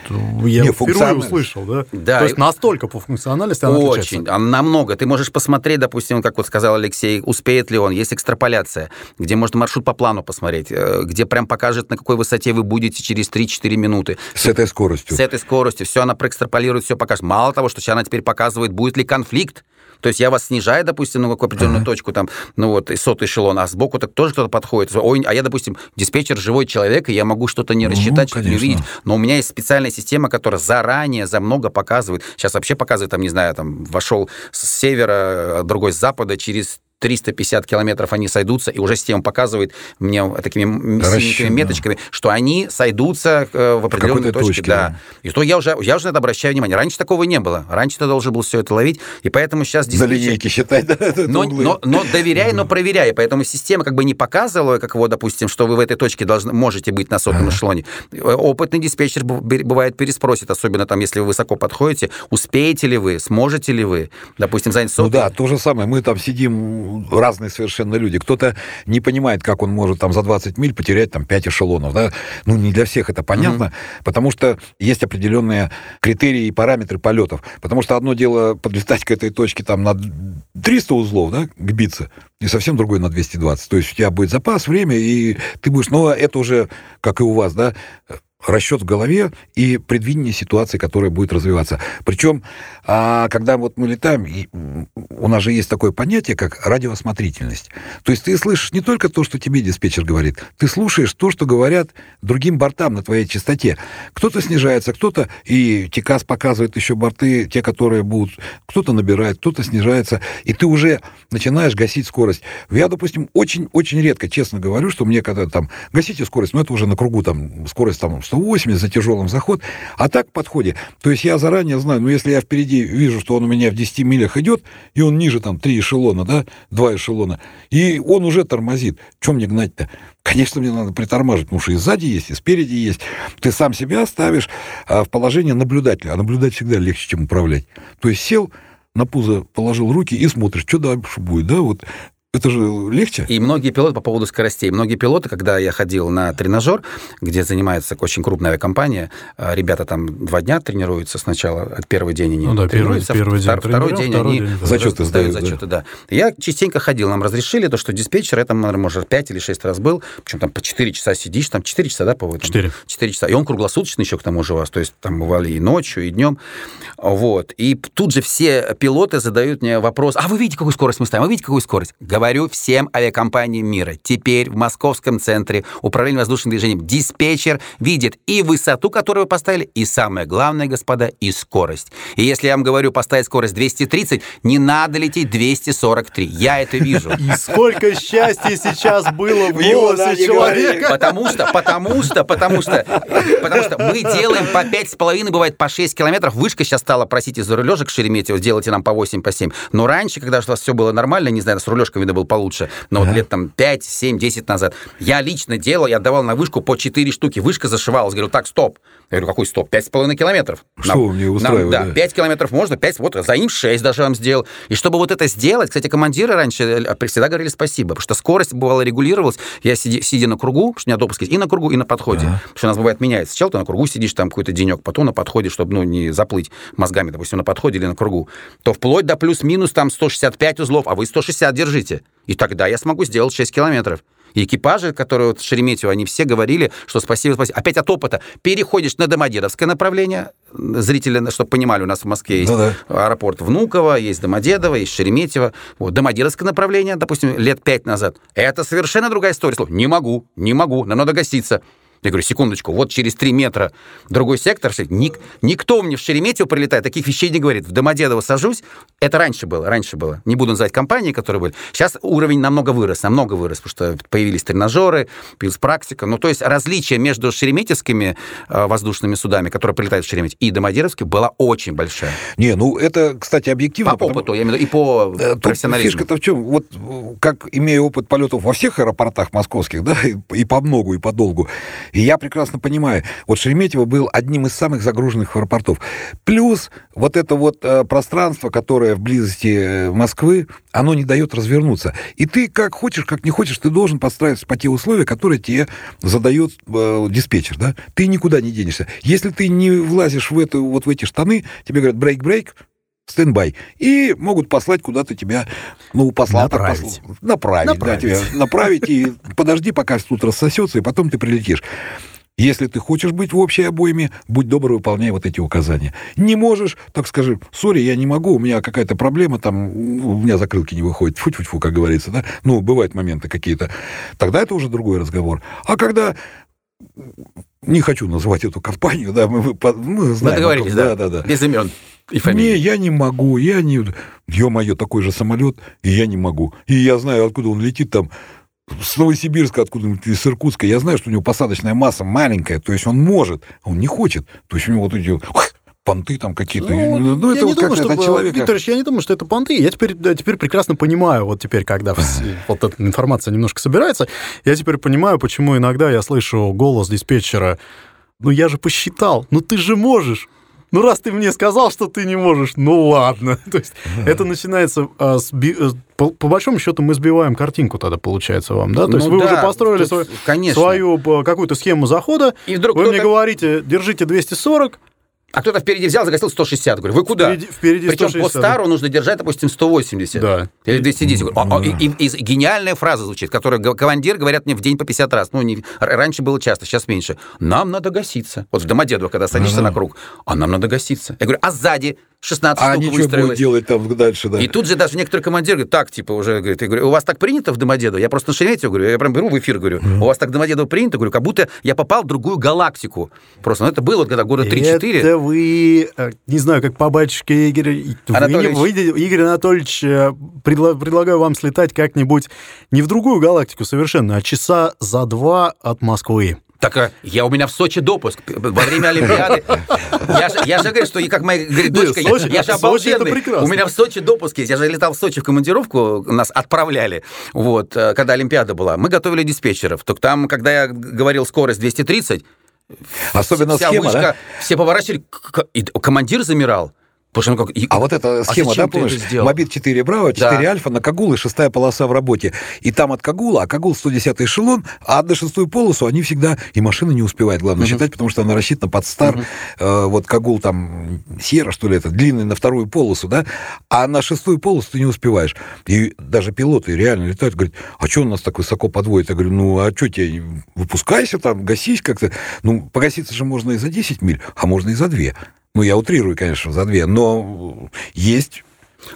я Не, впервые услышал, да? Да, То есть настолько по функциональности она отличается. Очень, а намного. Ты можешь посмотреть, допустим, как вот сказал Алексей, успеет ли он. Есть экстраполяция, где можно маршрут по плану посмотреть, э, где прям покажет, на какой высоте вы будете через 3-4 минуты. С этой скоростью. С этой скоростью. Все она проэкстраполирует, все покажет. Мало того, что сейчас она теперь показывает, будет ли конфликт. То есть я вас снижаю, допустим, на какую определенную точку, там, ну вот, сотый эшелон, а сбоку так тоже кто-то подходит. Ой, а я, допустим, диспетчер живой человек, и я могу что-то не Ну, рассчитать, что-то не увидеть. Но у меня есть специальная система, которая заранее за много показывает. Сейчас вообще показывает, там, не знаю, там, вошел с севера, другой с запада, через 350 километров они сойдутся, и уже система показывает мне такими синенькими да. меточками, что они сойдутся э, в определенной какой-то точке. точке, да. да. И то я уже, я уже на это обращаю внимание. Раньше такого не было. Раньше ты должен был все это ловить, и поэтому сейчас За диспетчер- линейки считать, да, но, но, но доверяй, но проверяй. Поэтому система как бы не показывала, как вот, допустим, что вы в этой точке должны, можете быть на сотом эшелоне. Э, Опытный диспетчер бывает переспросит, особенно там, если вы высоко подходите, успеете ли вы, сможете ли вы, допустим, занять Ну сотый. да, то же самое. Мы там сидим, разные совершенно люди. Кто-то не понимает, как он может там за 20 миль потерять там 5 эшелонов. Да? Ну, не для всех это понятно, потому что есть определенные критерии и параметры полетов. Потому что одно дело подлетать к этой точке там на 300 узлов, да, к биться, и совсем другое на 220. То есть у тебя будет запас, время, и ты будешь... Но это уже, как и у вас, да, расчет в голове и предвидение ситуации, которая будет развиваться. Причем, а, когда вот мы летаем, и, у нас же есть такое понятие, как радиосмотрительность. То есть ты слышишь не только то, что тебе диспетчер говорит, ты слушаешь то, что говорят другим бортам на твоей частоте. Кто-то снижается, кто-то, и ТИКАС показывает еще борты, те, которые будут, кто-то набирает, кто-то снижается, и ты уже начинаешь гасить скорость. Я, допустим, очень-очень редко, честно говорю, что мне когда там, гасите скорость, но это уже на кругу, там, скорость там 180 за тяжелым заход, а так в подходе. То есть я заранее знаю, ну, если я впереди вижу, что он у меня в 10 милях идет, и он ниже там 3 эшелона, да, 2 эшелона, и он уже тормозит. Чем мне гнать-то? Конечно, мне надо притормаживать, потому что и сзади есть, и спереди есть. Ты сам себя ставишь а, в положение наблюдателя, а наблюдать всегда легче, чем управлять. То есть сел, на пузо положил руки и смотришь, что дальше будет, да, вот это же легче. И многие пилоты по поводу скоростей. Многие пилоты, когда я ходил на тренажер, где занимается очень крупная авиакомпания, а, ребята там два дня тренируются сначала, от первый день они ну, да, тренируются, первый, первый второй, день второй они день, зачеты сдают. зачеты, да. да. Я частенько ходил, нам разрешили то, что диспетчер, это, может, 5 или 6 раз был, причем там по 4 часа сидишь, там 4 часа, да, по-моему? 4. 4 часа. И он круглосуточный еще к тому же у вас, то есть там бывали и ночью, и днем. Вот. И тут же все пилоты задают мне вопрос, а вы видите, какую скорость мы ставим? Вы видите, какую скорость? Говорю всем авиакомпании мира. Теперь в московском центре управления воздушным движением диспетчер видит и высоту, которую вы поставили, и самое главное, господа, и скорость. И если я вам говорю поставить скорость 230, не надо лететь 243. Я это вижу. И сколько счастья сейчас было в голосе человека. Потому что, потому что, потому что, потому что мы делаем по 5,5, бывает по 6 километров. Вышка сейчас стала просить из-за рулежек Шереметьево, сделайте нам по 8, по 7. Но раньше, когда у вас все было нормально, не знаю, с рулежками видно было получше, но вот лет там 5, 7, 10 назад. Я лично делал, я отдавал на вышку по 4 штуки. Вышка зашивалась. Говорю, так, стоп. Я говорю, какой стоп? 5,5 километров. Что нам, мне устраивает? Нам, да, 5 километров можно, 5, вот за ним 6 даже вам сделал. И чтобы вот это сделать, кстати, командиры раньше э, всегда говорили спасибо, потому что скорость бывала регулировалась. Я сидя, сидя на кругу, что у меня допуск есть, и на кругу, и на подходе. Ага. Потому что у нас бывает меняется. Сначала ты на кругу сидишь там какой-то денек, потом на подходе, чтобы ну, не заплыть мозгами, допустим, на подходе или на кругу. То вплоть до плюс-минус там 165 узлов, а вы 160 держите. И тогда я смогу сделать 6 километров. И экипажи, которые вот в Шереметьево, они все говорили, что спасибо, спасибо. Опять от опыта. Переходишь на Домодедовское направление. Зрители, чтобы понимали, у нас в Москве есть ну, да. аэропорт Внуково, есть Домодедово, есть Шереметьево. Вот, Домодедовское направление, допустим, лет пять назад. Это совершенно другая история. Не могу, не могу, нам надо гоститься. Я говорю, секундочку, вот через три метра другой сектор, ник, никто мне в Шереметьево прилетает, таких вещей не говорит. В Домодедово сажусь, это раньше было, раньше было. Не буду называть компании, которые были. Сейчас уровень намного вырос, намного вырос, потому что появились тренажеры, появилась практика. Ну, то есть различие между шереметьевскими э, воздушными судами, которые прилетают в Шереметьево, и Домодедовскими, была очень большая. Не, ну, это, кстати, объективно. По потому... опыту, я имею в виду, и по э, профессионализму. Фишка-то в чем? Вот как имея опыт полетов во всех аэропортах московских, да, и, и по многу, и по долгу, и я прекрасно понимаю, вот Шереметьево был одним из самых загруженных аэропортов. Плюс вот это вот э, пространство, которое в близости э, Москвы, оно не дает развернуться. И ты как хочешь, как не хочешь, ты должен подстраиваться по те условия, которые тебе задает э, диспетчер, да? Ты никуда не денешься. Если ты не влазишь в, эту, вот в эти штаны, тебе говорят брейк-брейк, стендбай. И могут послать куда-то тебя, ну, послать. Направить. Посл... Направить, направить. да, тебя направить, и подожди, пока тут рассосется, и потом ты прилетишь. Если ты хочешь быть в общей обойме, будь добр, выполняй вот эти указания. Не можешь, так скажи, сори, я не могу, у меня какая-то проблема, там, у меня закрылки не выходят, фу-фу-фу, как говорится, да? Ну, бывают моменты какие-то. Тогда это уже другой разговор. А когда не хочу называть эту компанию, да, мы, мы знаем. Мы договорились, да? Да, да, да. Без имен и фамилии. Не, я не могу, я не... Ё-моё, такой же самолет, и я не могу. И я знаю, откуда он летит там, с Новосибирска, откуда-нибудь из Иркутска, я знаю, что у него посадочная масса маленькая, то есть он может, а он не хочет. То есть у него вот эти понты там какие-то. Ну, ну это вот думаю, что, от человека. Викторович, я не думаю, что это понты. Я теперь, да, теперь прекрасно понимаю, вот теперь, когда вот эта информация немножко собирается, я теперь понимаю, почему иногда я слышу голос диспетчера, ну я же посчитал, ну ты же можешь ну раз ты мне сказал, что ты не можешь, ну ладно. То есть это начинается а, с, би, э, по, по большому счету мы сбиваем картинку тогда получается вам, да? То ну есть вы да, уже построили свою, свою э, какую-то схему захода, и вдруг вы мне говорите, держите 240, а кто-то впереди взял, загасил 160. Говорю, вы куда? Впереди, впереди Причем 160, по стару да. нужно держать, допустим, 180. Да. Или 210. Говорю, а, а, и, и, и гениальная фраза звучит, которую командир говорят мне в день по 50 раз. Ну, не, раньше было часто, сейчас меньше. Нам надо гаситься. Вот в Домодедово, когда садишься ага. на круг, а нам надо гаситься. Я говорю, а сзади 16 а штук выстроилось. будет делать там дальше, да. И тут же даже некоторые командиры говорят, так, типа, уже, говорит, я говорю, у вас так принято в Домодедово? Я просто на Шереметьево говорю, я прям беру в эфир, говорю, mm-hmm. у вас так в Домодедово принято? Говорю, как будто я попал в другую галактику. Просто, ну, это было когда года 3-4. Это вы, э, не знаю, как по батюшке Игорь... Анатольевич. Вы, вы, Игорь Анатольевич, э, предла, предлагаю вам слетать как-нибудь не в другую галактику совершенно, а часа за два от Москвы Так а, я у меня в Сочи допуск во время Олимпиады. Я же, я же говорю, что как моя говорит, дочка, я, я же обалденный. У меня в Сочи допуск есть. Я же летал в Сочи в командировку, нас отправляли, вот, э, когда Олимпиада была. Мы готовили диспетчеров. Так там, когда я говорил скорость 230, Особенно вся схема, вышка, да? все поворачивали, и командир замирал. Потому что, ну, как, а вот эта а схема, а да, помнишь? Мобит 4 Браво, 4 да. Альфа на Кагул и шестая полоса в работе. И там от Кагула, а Кагул 110 эшелон, а на шестую полосу они всегда... И машина не успевает, главное, угу. считать, потому что она рассчитана под стар. Угу. Э, вот Кагул там Сера, что ли, это, длинный на вторую полосу, да? А на шестую полосу ты не успеваешь. И даже пилоты реально летают, говорят, а что он нас так высоко подводит? Я говорю, ну, а что тебе, выпускайся там, гасись как-то. Ну, погаситься же можно и за 10 миль, а можно и за 2. Ну, я утрирую, конечно, за две, но есть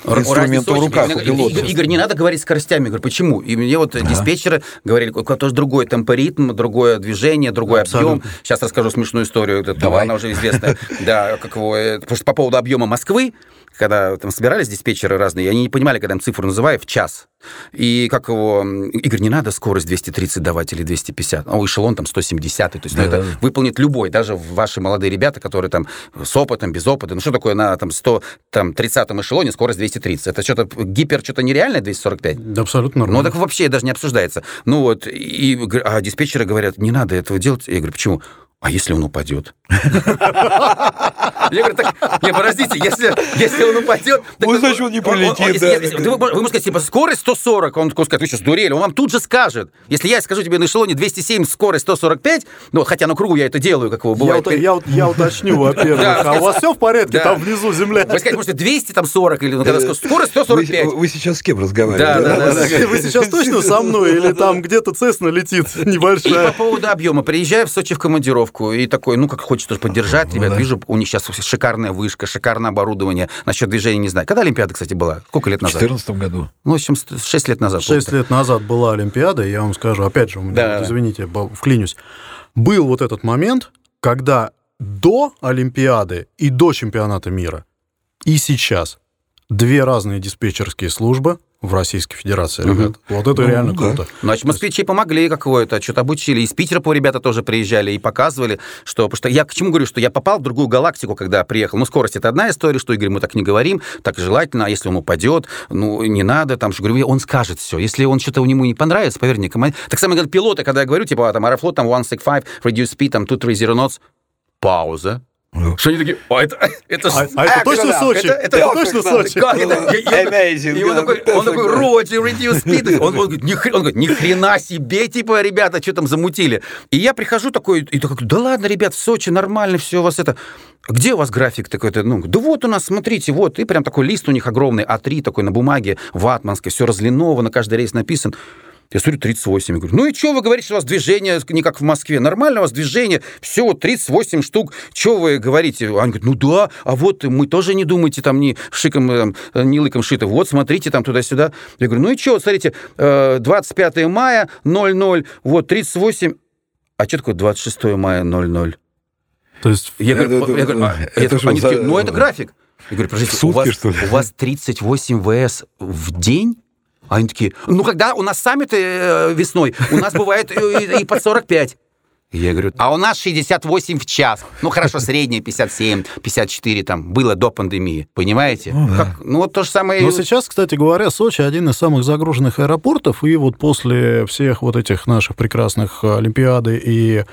инструмент в руках у пилота. Игорь, не надо говорить скоростями. Игорь, почему? И мне вот а. диспетчеры говорили, тоже другой темпоритм, другое движение, другой Абсолютно. объем. Сейчас расскажу смешную историю. Давай. Она уже известная. Да, как его, э, потому что по поводу объема Москвы, когда там собирались диспетчеры разные, они не понимали, когда им цифру называю, в час. И как его... Игорь, не надо скорость 230 давать или 250. А эшелон там 170. То есть да, ну, это выполнит любой, даже ваши молодые ребята, которые там с опытом, без опыта. Ну что такое на там 130 эшелоне скорость 230? Это что-то гипер, что-то нереальное 245? Да, абсолютно нормально. Ну так вообще даже не обсуждается. Ну вот, и, а диспетчеры говорят, не надо этого делать. Я говорю, почему? А если он упадет? Я говорю, так, не, подождите, если, если он упадет... Ну, значит, он не полетит, да. Вы можете сказать, типа, скорость 140, он такой скажет, вы сейчас дурели, он вам тут же скажет. Если я скажу тебе на эшелоне 207, скорость 145, ну, хотя на кругу я это делаю, как его бывает. Я, я, уточню, во-первых, а у вас все в порядке, там внизу земля? Вы скажете, может, 200, там 40, или ну, когда скорость 145. Вы, сейчас с кем разговариваете? Да, да, да. Вы сейчас точно со мной, или там где-то Цесна летит небольшая? И по поводу объема. Приезжаю в Сочи в командировку, поддержку, и такой, ну, как хочется поддержать, ну, ребят, да. вижу, у них сейчас шикарная вышка, шикарное оборудование, насчет движения не знаю. Когда Олимпиада, кстати, была? Сколько лет назад? В 2014 году. Ну, в общем, 6 лет назад. 6 лет назад была Олимпиада, я вам скажу, опять же, да. извините, вклинюсь. Был вот этот момент, когда до Олимпиады и до чемпионата мира, и сейчас две разные диспетчерские службы – в Российской Федерации, ребят. Угу. Вот это ну, реально да. круто. Значит, москвичи помогли какое-то, что-то обучили. Из Питера по ребята тоже приезжали и показывали, что... Потому что я к чему говорю, что я попал в другую галактику, когда приехал. Ну, скорость — это одна история, что, Игорь, мы так не говорим, так желательно, а если он упадет, ну, не надо, там, что говорю, он скажет все. Если он что-то ему не понравится, поверь мне, команд... Так самое говорят, пилоты, когда я говорю, типа, а, там, Аэрофлот, там, 165, reduce speed, там, 230 knots, пауза, что они такие, а это, это, а, а это точно Сочи? Это, это, это точно Сочи? Как это? Amazing. И он такой, он такой, Роджи, reduce speed. Он, он, говорит, ни, он говорит, ни хрена себе, типа, ребята, что там замутили. И я прихожу такой, и такой, да ладно, ребят, в Сочи нормально все у вас это. Где у вас график такой-то? Ну, да вот у нас, смотрите, вот. И прям такой лист у них огромный, А3 такой на бумаге, ватманской, все разлиновано, каждый рейс написан. Я смотрю, 38. Я говорю, ну и что вы говорите, что у вас движение не как в Москве? Нормально у вас движение, все, вот 38 штук. Что вы говорите? Они говорят, ну да, а вот мы тоже не думайте там ни шиком, там, ни лыком шито. Вот, смотрите там туда-сюда. Я говорю, ну и что, смотрите, 25 э, мая 00, вот 38. А что такое 26 мая 00? То есть... Я говорю, это, я говорю, а, это, это, они за... такие, ну это график. Я говорю, подождите, Сутки, у, вас, что ли? у вас 38 ВС в день? А они такие, ну, когда у нас саммиты э, весной, у нас бывает и, и под 45. Я говорю, а у нас 68 в час. Ну, хорошо, средняя 57, 54 там было до пандемии. Понимаете? Ну, да. ну вот то же самое... Но сейчас, кстати говоря, Сочи один из самых загруженных аэропортов. И вот после всех вот этих наших прекрасных Олимпиады и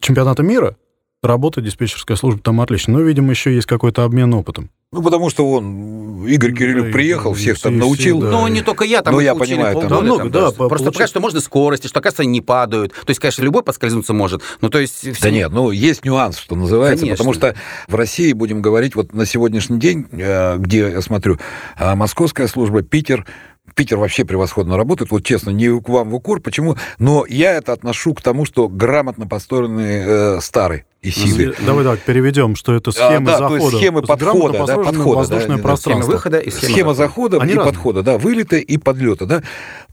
чемпионата мира, работает диспетчерская служба там отлично. Но, видимо, еще есть какой-то обмен опытом. Ну, потому что он, Игорь Кириллов, да, приехал, да, всех там научил. Да. Ну, не только я, там ну, я понимаю, там, много, да, Просто получается... пока что можно скорости, что, оказывается, они не падают. То есть, конечно, любой подскользнуться может, ну, то есть... Все... Да нет, ну, есть нюанс, что называется, конечно. потому что в России, будем говорить, вот на сегодняшний день, э, где, я смотрю, э, московская служба, Питер, Питер вообще превосходно работает, вот честно, не к вам в укор, почему, но я это отношу к тому, что грамотно построенный э, старый и силы. Давай так переведем, что это схемы а, да, захода. То есть схемы подхода, да, подхода, воздушное да, пространство. Схема выхода и схема, схема захода Они и разные. подхода, да, вылета и подлета, да.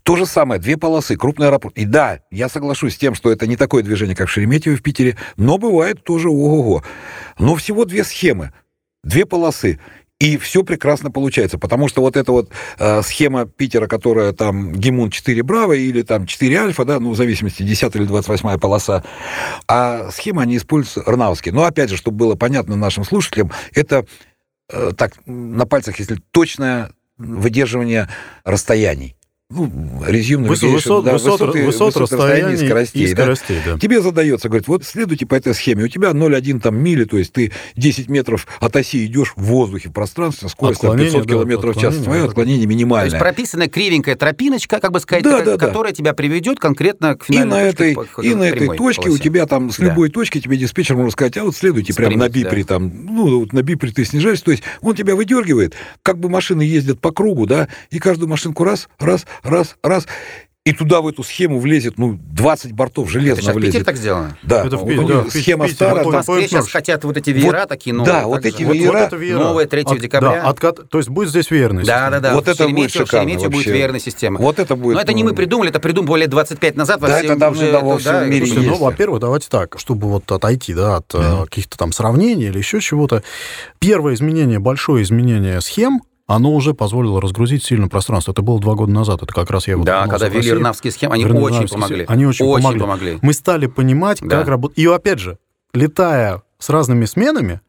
То же самое, две полосы, крупный аэропорт. И да, я соглашусь с тем, что это не такое движение, как в Шереметьево в Питере, но бывает тоже ого-го. Но всего две схемы, две полосы. И все прекрасно получается, потому что вот эта вот э, схема Питера, которая там Гимун 4 Браво или там 4 Альфа, да, ну, в зависимости, 10 или 28 полоса, а схемы они используют рнавские. Но, опять же, чтобы было понятно нашим слушателям, это э, так, на пальцах, если точное выдерживание расстояний ну, резюм высот, высот, да, высот, высоты, высот, высот расстояний и скоростей. И скоростей да? Да. Тебе задается, говорит, вот следуйте по этой схеме, у тебя 0,1 там мили, то есть ты 10 метров от оси идешь в воздухе, в пространстве, скорость там, 500 да, километров в час, твое отклонение минимальное. То есть прописанная кривенькая тропиночка, как бы сказать, да, да, которая да. тебя приведет конкретно к финальной и на точке, этой, по, И на этой точке полосе. у тебя там с любой да. точки тебе диспетчер может сказать, а вот следуйте прямо на бипре да. там, ну, вот на бипре ты снижаешься, то есть он тебя выдергивает, как бы машины ездят по кругу, да, и каждую машинку раз, раз, раз, раз, и туда, в эту схему, влезет, ну, 20 бортов железно это влезет. Питере так сделано? Да. Это в Питере, да. Схема Питере, старая. Вот в Москве сейчас хотят вот эти веера вот, такие новые. Да, вот эти веера. Вот, вот веера. Новые 3 от, декабря. Да, откат, то есть будет здесь веерная система. Да, да, да. Вот это будет шикарно вообще. будет веерная система. Вот это будет. Но это не мы придумали, это придумали лет 25 назад. Да, это давно во всем мире есть. Ну, во-первых, давайте так, чтобы вот отойти, да, от э, каких-то там сравнений или еще чего-то. Первое изменение, большое изменение схем, оно уже позволило разгрузить сильно пространство. Это было два года назад. Это как раз я вот Да, когда ввели рнавские схемы, они очень помогли. Они очень, очень помогли. помогли. Мы стали понимать, да. как работать. И опять же, летая с разными сменами,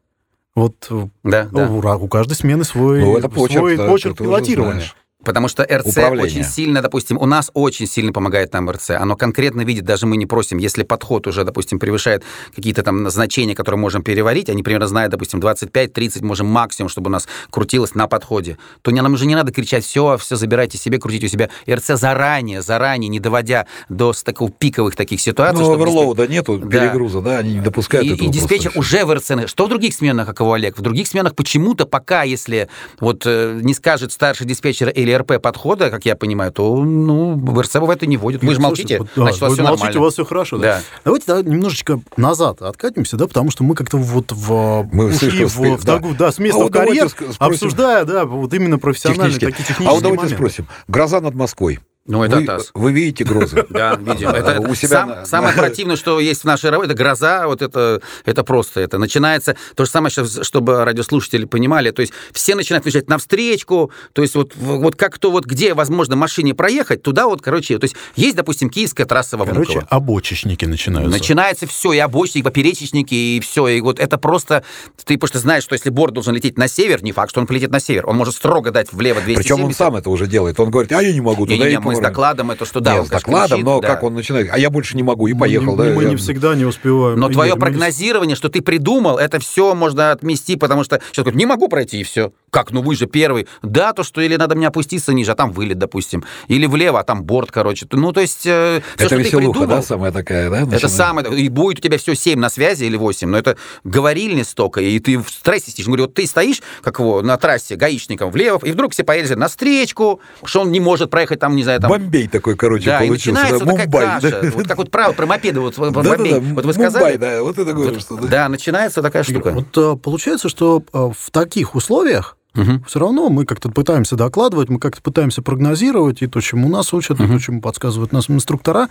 вот да, у, да. у каждой смены свой, ну, это почерк, свой почерк пилотирования. Потому что РЦ Управление. очень сильно, допустим, у нас очень сильно помогает нам РЦ. Оно конкретно видит, даже мы не просим, если подход уже, допустим, превышает какие-то там значения, которые можем переварить, они примерно знают, допустим, 25-30 можем максимум, чтобы у нас крутилось на подходе, то нам уже не надо кричать, все, все забирайте себе, крутите у себя. РЦ заранее, заранее, не доводя до таких пиковых таких ситуаций. Ну, оверлоуда нету, да. перегруза, да, они не допускают и, этого. И диспетчер уже в РЦ. Что в других сменах, как его Олег? В других сменах почему-то пока, если вот э, не скажет старший диспетчер или РП подхода, как я понимаю, то ну, в РЦ в это не вводят. Вы же молчите, да, значит, у вас все молчите, нормально. у вас все хорошо. Да. Да. Давайте да, немножечко назад откатимся, да, потому что мы как-то вот в, мы ушли в, в, да. да, с места а в карьер, обсуждая, да, вот именно профессиональные такие технические А вот давайте моменты. спросим. Гроза над Москвой. Ну, это вы, ТАСС. Вы видите грозы? Да, видим. Это у себя... самое противное, что есть в нашей работе, это гроза, вот это, это просто, это начинается, то же самое, чтобы радиослушатели понимали, то есть все начинают выезжать навстречку, то есть вот, вот как то вот где возможно машине проехать, туда вот, короче, то есть есть, допустим, киевская трасса во Внуково. Короче, обочечники начинаются. Начинается все, и обочечники, и поперечечники, и все, и вот это просто, ты просто знаешь, что если борт должен лететь на север, не факт, что он полетит на север, он может строго дать влево 270. Причем он сам это уже делает, он говорит, а я не могу туда не, не, мы с докладом, это что да, Нет, с докладом, кричит, но да. как он начинает, а я больше не могу, и поехал. Мы, да, мы я... не всегда не успеваем. Но твое прогнозирование, что ты придумал, это все можно отмести, потому что сейчас говорят, не могу пройти, и все. Как, ну вы же первый. Да, то, что или надо мне опуститься ниже, а там вылет, допустим. Или влево, а там борт, короче. Ну, то есть... Э, все, это веселуха, придумал, да, самая такая, да? Начинает? Это самое... И будет у тебя все 7 на связи или 8, но это говорильни столько, и ты в стрессе сидишь. Говорю, вот ты стоишь, как его, на трассе гаишником влево, и вдруг все поедут на встречку, что он не может проехать там, не знаю, там... Бомбей такой, короче, да, получился. начинается да, такая Мумбай, каша. Да? Вот как вот право про мопеды, вот, да, Бомбей. Да, да, вот вы сказали. Мумбай, да, вот это говорю, вот, что... Да. да, начинается такая штука. Вот э, получается, что э, в таких условиях Угу. Все равно мы как-то пытаемся докладывать, мы как-то пытаемся прогнозировать, и то, чему нас учат, угу. и то, чему подсказывают нас инструктора,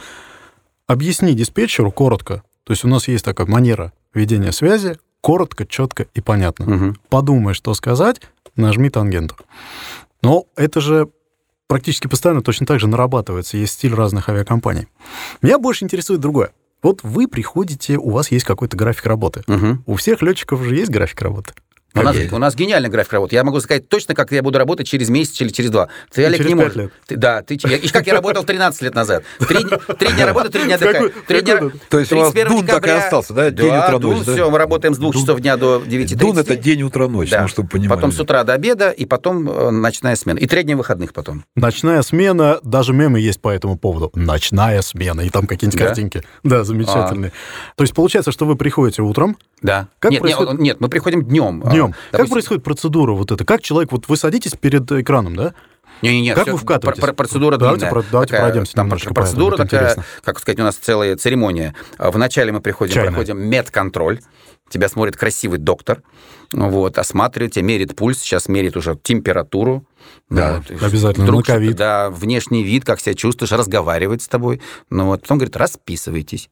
объясни диспетчеру коротко. То есть у нас есть такая манера ведения связи, коротко, четко и понятно. Угу. Подумай, что сказать, нажми тангенту. Но это же практически постоянно точно так же нарабатывается, есть стиль разных авиакомпаний. Меня больше интересует другое. Вот вы приходите, у вас есть какой-то график работы. Угу. У всех летчиков же есть график работы. У нас, у нас гениальный график работы. Я могу сказать точно, как я буду работать через месяц или через два. Ты, Олег, через не можешь. Лет. Ты, да, ты, я, и как я работал 13 лет назад. Три, три дня работы, три дня отдыхаю. Три дня, То есть у вас Дун так и остался, да? День, да, утро, ночь, Дун, да? все, мы работаем с двух часов дня до 9.30. Дун — это день, утро, ночь, да. ну, чтобы понимали. Потом с утра до обеда, и потом э, ночная смена. И три дня выходных потом. Ночная смена, даже мемы есть по этому поводу. Ночная смена, и там какие-нибудь да? картинки. Да, замечательные. А. То есть получается, что вы приходите утром. Да. Как нет, происходит... нет, нет, мы приходим днем. Днем. А, как происходит процедура вот эта? Как человек, вот вы садитесь перед экраном, да? Не-не-не, как все, вы вкатываетесь? Пр- процедура давайте, длинная. давайте такая, пройдемся там Процедура такая, как сказать, у нас целая церемония. Вначале мы приходим, Чайная. проходим медконтроль. Тебя смотрит красивый доктор, вот, осматривает тебя, мерит пульс, сейчас мерит уже температуру, Да, ну, вот, обязательно. Вдруг, на ковид. Да, внешний вид, как себя чувствуешь, разговаривать с тобой. Ну вот, потом говорит, расписывайтесь.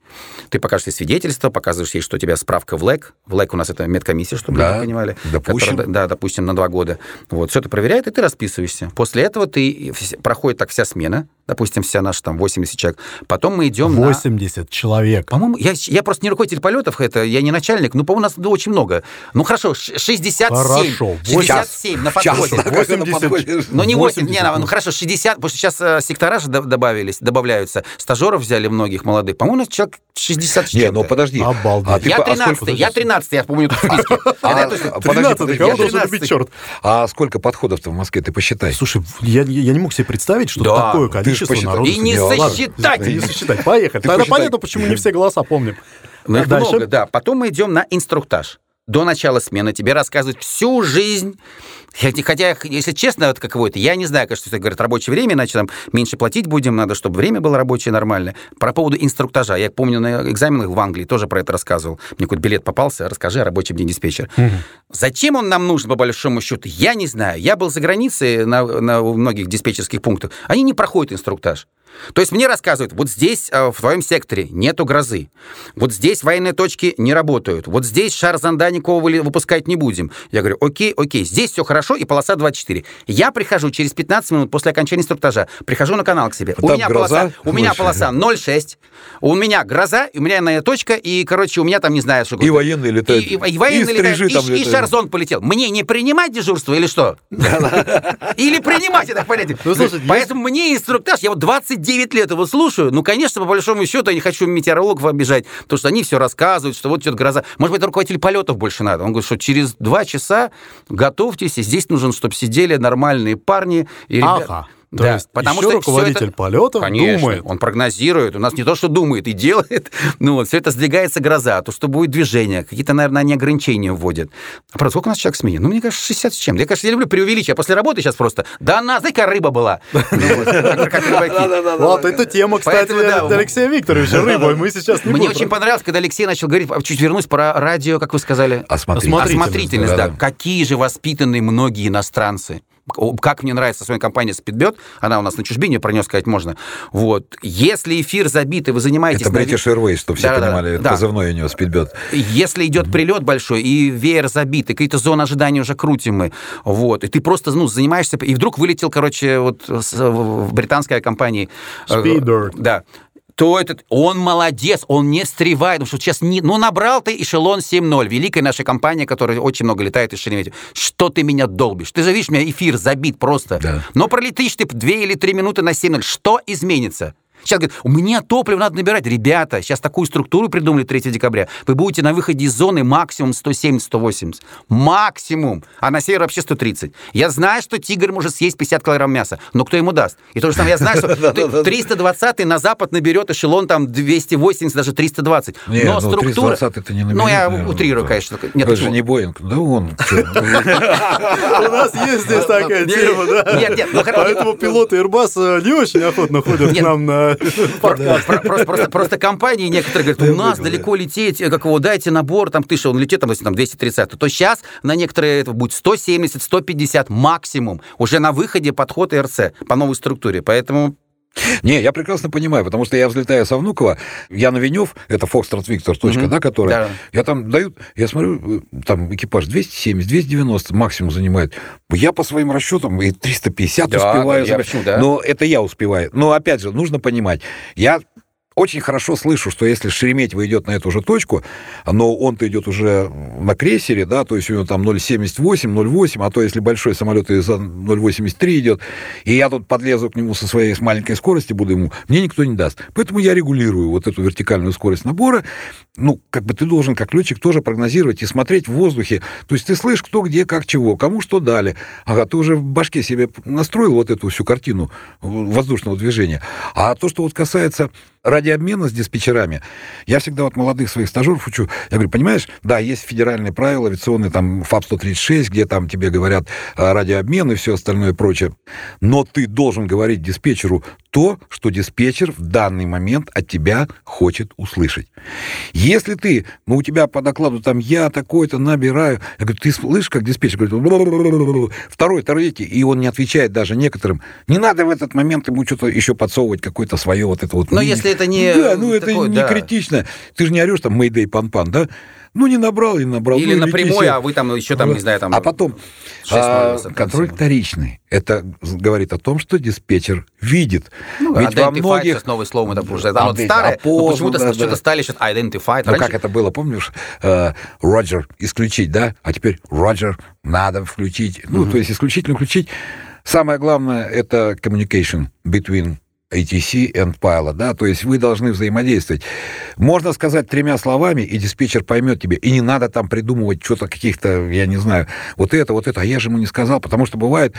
Ты покажешь ей свидетельство, показываешь ей, что у тебя справка в ЛЭК. В ЛЭК у нас это медкомиссия, чтобы да, вы понимали. Допустим. Которая, да, допустим, на два года. Вот, все это проверяет, и ты расписываешься. После этого ты проходит так вся смена, допустим, вся наша там 80 человек. Потом мы идем 80 на... человек. По-моему, я, я просто не руководитель полетов, это я не начальник, но, по-моему, у нас ну, очень много. Ну, хорошо, 67. Хорошо. 67 на подходе. 80. Ну, не 80, не, ну, хорошо, 60, потому что сейчас э, сектора же добавились, добавляются. Стажеров взяли многих молодых. По-моему, у нас человек 60 Не, ну подожди. Обалдеть. А я 13 я 13 я помню в списке. 13 кого должен убить черт? А сколько подходов-то в Москве, ты посчитай. Слушай, я не мог себе представить, что такое количество народу. И не сосчитать. Не сосчитать. Поехали. Тогда понятно, почему не все голоса помним. Ну, их много, да. Потом мы идем на инструктаж до начала смены тебе рассказывают всю жизнь. Хотя, если честно, вот каково это, я не знаю, конечно, что говорят, рабочее время, иначе там меньше платить будем, надо, чтобы время было рабочее нормальное. Про поводу инструктажа. Я помню, на экзаменах в Англии тоже про это рассказывал. Мне какой-то билет попался, расскажи о рабочем дне диспетчер. Угу. Зачем он нам нужен, по большому счету, я не знаю. Я был за границей на, на многих диспетчерских пунктах. Они не проходят инструктаж. То есть мне рассказывают, вот здесь, э, в твоем секторе, нету грозы. Вот здесь военные точки не работают. Вот здесь шар зонда никого выпускать не будем. Я говорю, окей, окей, здесь все хорошо, и полоса 24. Я прихожу через 15 минут после окончания инструктажа, прихожу на канал к себе. у меня, полоса, у меня полоса 0,6, у меня гроза, у меня иная точка, и, короче, у меня там, не знаю, что... И военные летают. И, и, и военные и летают, и, и шар зонд полетел. Мне не принимать дежурство или что? Или принимать, я так понятие. Ну, Поэтому мне инструктаж, я вот 20 9 лет его слушаю, ну, конечно, по большому счету, я не хочу метеорологов обижать, потому что они все рассказывают, что вот идет гроза. Может быть, руководитель полетов больше надо. Он говорит, что через два часа готовьтесь, и здесь нужно, чтобы сидели нормальные парни и ребята. Ага. То да, есть потому еще что руководитель это... полетов Конечно, думает. Он прогнозирует. У нас не то, что думает и делает. Ну вот, все это сдвигается гроза, то, что будет движение. Какие-то, наверное, они ограничения вводят. А правда, сколько у нас человек в смене? Ну, мне кажется, 60 с чем. Я, конечно, я люблю преувеличить. Я после работы сейчас просто... Да она, знаете, рыба была. Вот, это тема, кстати, Алексея Викторовича, рыба. Мы сейчас Мне очень понравилось, когда Алексей начал говорить, а чуть вернусь про радио, как вы сказали. Осмотрительность. да. Какие же воспитанные многие иностранцы как мне нравится своя компания Speedbird, она у нас на чужбине, про нее сказать можно. Вот. Если эфир забит, и вы занимаетесь... Это British Airways, чтобы все да, понимали, да, позывной у него Speedbird. Если идет прилет большой, и веер забит, и какие-то зоны ожидания уже крутим мы, вот, и ты просто, ну, занимаешься, и вдруг вылетел, короче, вот в британской компании... Э, Speedbird. Да то этот, он молодец, он не встревает, потому что сейчас не, ну набрал ты эшелон 7.0, великая наша компания, которая очень много летает из Шереметьево. Что ты меня долбишь? Ты же видишь, у меня эфир забит просто. Да. Но пролетишь ты 2 или 3 минуты на 7.0, что изменится? Сейчас говорят, у меня топливо надо набирать. Ребята, сейчас такую структуру придумали 3 декабря. Вы будете на выходе из зоны максимум 170-180. Максимум. А на север вообще 130. Я знаю, что тигр может съесть 50 килограмм мяса, но кто ему даст? И то же самое, я знаю, что 320 на запад наберет эшелон там 280, даже 320. Нет, но ну, структура... это не наберет. Ну, я утрирую, конечно. Нет, это же не Боинг. Да он. У нас есть здесь такая тема, да? Нет, нет. Ну, Поэтому пилоты Airbus э, не очень охотно ходят к нам на Просто компании некоторые говорят, у нас далеко лететь, э, как его, дайте набор, там, ты что, он летит, там 230, то сейчас на некоторые это будет 170, 150 максимум. Уже на выходе подход РЦ по новой структуре. Поэтому не, я прекрасно понимаю, потому что я взлетаю со Внуково, я на Венев, это Foxtrot Victor, точка, mm-hmm. да, которая, да. я там дают, я смотрю, э, там экипаж 270, 290 максимум занимает. Я по своим расчетам и 350 да, успеваю. Я, да. Но это я успеваю. Но опять же, нужно понимать, я очень хорошо слышу, что если Шереметьево идет на эту же точку, но он-то идет уже на крейсере, да, то есть у него там 0,78, 0,8, а то если большой самолет и за 0,83 идет, и я тут подлезу к нему со своей с маленькой скорости, буду ему, мне никто не даст. Поэтому я регулирую вот эту вертикальную скорость набора. Ну, как бы ты должен, как летчик, тоже прогнозировать и смотреть в воздухе. То есть ты слышишь, кто где, как, чего, кому что дали. Ага, ты уже в башке себе настроил вот эту всю картину воздушного движения. А то, что вот касается радиообмена с диспетчерами, я всегда вот молодых своих стажеров учу, я говорю, понимаешь, да, есть федеральные правила авиационные, там, ФАП-136, где там тебе говорят радиообмен и все остальное прочее, но ты должен говорить диспетчеру то, что диспетчер в данный момент от тебя хочет услышать. Если ты, ну, у тебя по докладу там я такой-то набираю, я говорю, ты слышишь, как диспетчер говорит, второй, третий, и он не отвечает даже некоторым, не надо в этот момент ему что-то еще подсовывать, какое-то свое вот это вот. Но если это не... Да, ну, это не да. критично. Ты же не орешь там Мэйдэй Пан-Пан, да? Ну, не набрал, не набрал. Или ну, напрямую, а вы там еще там, не знаю, там... А потом, а, контроль вторичный. Это говорит о том, что диспетчер видит. Ну, Ведь во многих... новое слово, это уже оно старое, но почему-то да, что-то стали сейчас identify. Ну, как это было, помнишь? Роджер э, исключить, да? А теперь Роджер надо включить. Ну, то есть исключительно включить. Самое главное — это communication between ATC and Pilot, да, то есть вы должны взаимодействовать. Можно сказать тремя словами, и диспетчер поймет тебе, и не надо там придумывать что-то каких-то, я не знаю, вот это, вот это, а я же ему не сказал, потому что бывает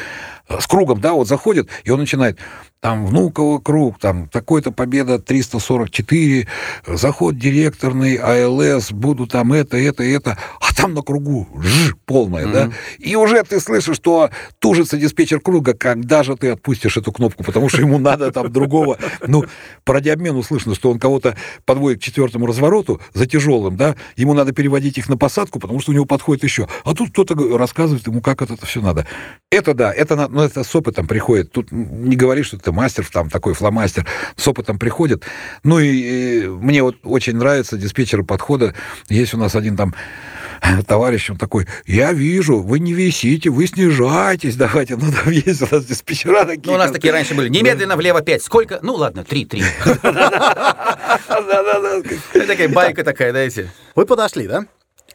э, с кругом, да, вот заходит, и он начинает, там Внуково круг, там такой-то победа 344, заход директорный, АЛС, буду там это, это, это, а там на кругу ж полная, mm-hmm. да, и уже ты слышишь, что тужится диспетчер круга, когда же ты отпустишь эту кнопку, потому что ему надо там другого, ну, по радиообмену слышно, что он кого-то подводит к четвертому развороту за тяжелым, да, ему надо переводить их на посадку, потому что у него подходит еще, а тут кто-то рассказывает ему, как это все надо. Это да, это, ну, это с опытом приходит, тут не говори, что ты мастер, там такой фломастер, с опытом приходит. Ну и, и мне вот очень нравится диспетчеры подхода. Есть у нас один там товарищ, он такой, я вижу, вы не висите, вы снижаетесь, давайте, ну там есть у нас диспетчера такие. Ну, у нас такие раньше были, немедленно влево 5, сколько? Ну, ладно, 3, 3. Такая байка такая, дайте. Вы подошли, да,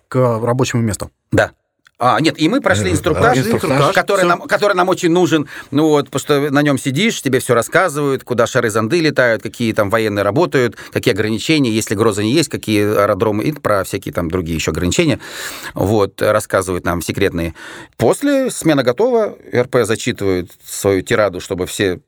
к рабочему месту? Да. А, нет, и мы прошли инструктаж, инструктаж? который, нам, который нам очень нужен, ну вот, потому что на нем сидишь, тебе все рассказывают, куда шары занды летают, какие там военные работают, какие ограничения, если гроза не есть, какие аэродромы, и про всякие там другие еще ограничения, вот, рассказывают нам секретные. После смена готова, РП зачитывает свою тираду, чтобы все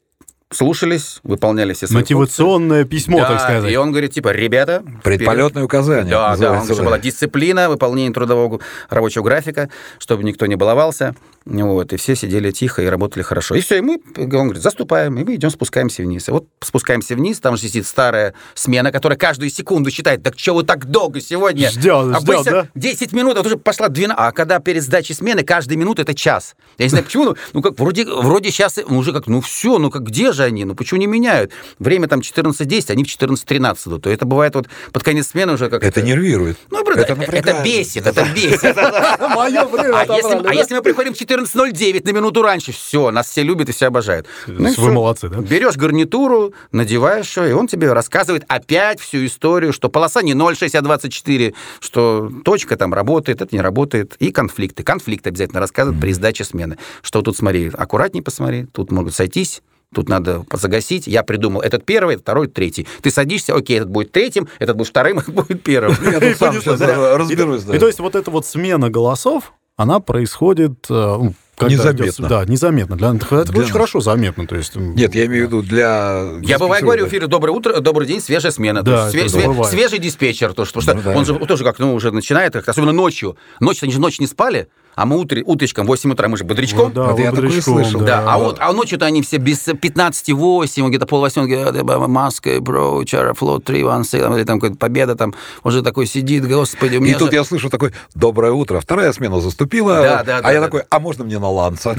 слушались, выполняли все свои Мотивационное функции. письмо, да, так сказать. И он говорит, типа, ребята... Предполетное указание. Да, да, он говорит, была дисциплина, выполнение трудового рабочего графика, чтобы никто не баловался. Вот, и все сидели тихо и работали хорошо. И все, и мы, он говорит, заступаем, и мы идем, спускаемся вниз. И вот спускаемся вниз, там же сидит старая смена, которая каждую секунду считает, так что вы так долго сегодня? Ждем, а ждем, да? 10 минут, а уже пошла 12. А когда перед сдачей смены, каждая минута это час. Я не знаю, почему, ну, ну как, вроде, вроде сейчас, ну, уже как, ну все, ну как, где же они? Ну почему не меняют? Время там 14.10, они в 14.13, то это бывает вот под конец смены уже как Это нервирует. Ну, это, это бесит, это бесит. Время А если мы приходим в 14.09 на минуту раньше, все, нас все любят и все обожают. Ну, Вы молодцы, да? Берешь гарнитуру, надеваешь все, и он тебе рассказывает опять всю историю, что полоса не 0,6, а 24, что точка там работает, это не работает, и конфликты. Конфликты обязательно рассказывают mm-hmm. при сдаче смены. Что тут смотри, аккуратнее посмотри, тут могут сойтись, Тут надо загасить. Я придумал этот первый, второй, третий. Ты садишься, окей, этот будет третьим, этот будет вторым, этот будет первым. Я тут сам разберусь. И то есть вот эта вот смена голосов, она происходит э, ну, когда незаметно. Идет, да, незаметно. Для, это для очень нас. хорошо заметно. То есть, Нет, я имею в виду для... Я бывает говорю в эфире «Доброе утро», «Добрый день», «Свежая смена». Да, све- све- свежий диспетчер. То, что, ну, да. он же тоже как ну, уже начинает, особенно ночью. Ночью, они же ночь не спали, а мы утре, утречком, 8 утра, мы же бодрячком. Ну, да, вот я такое слышал. Да, да. А вот а ночью-то они все без 15-8, где-то полвосьмого, Маска, бро, Чара, Флот, 3, Ван, или там какая-то победа, там уже такой сидит, господи, у меня И тут я слышу такой, доброе утро, вторая смена заступила, да, да, а да, я да. такой, а можно мне на ланца?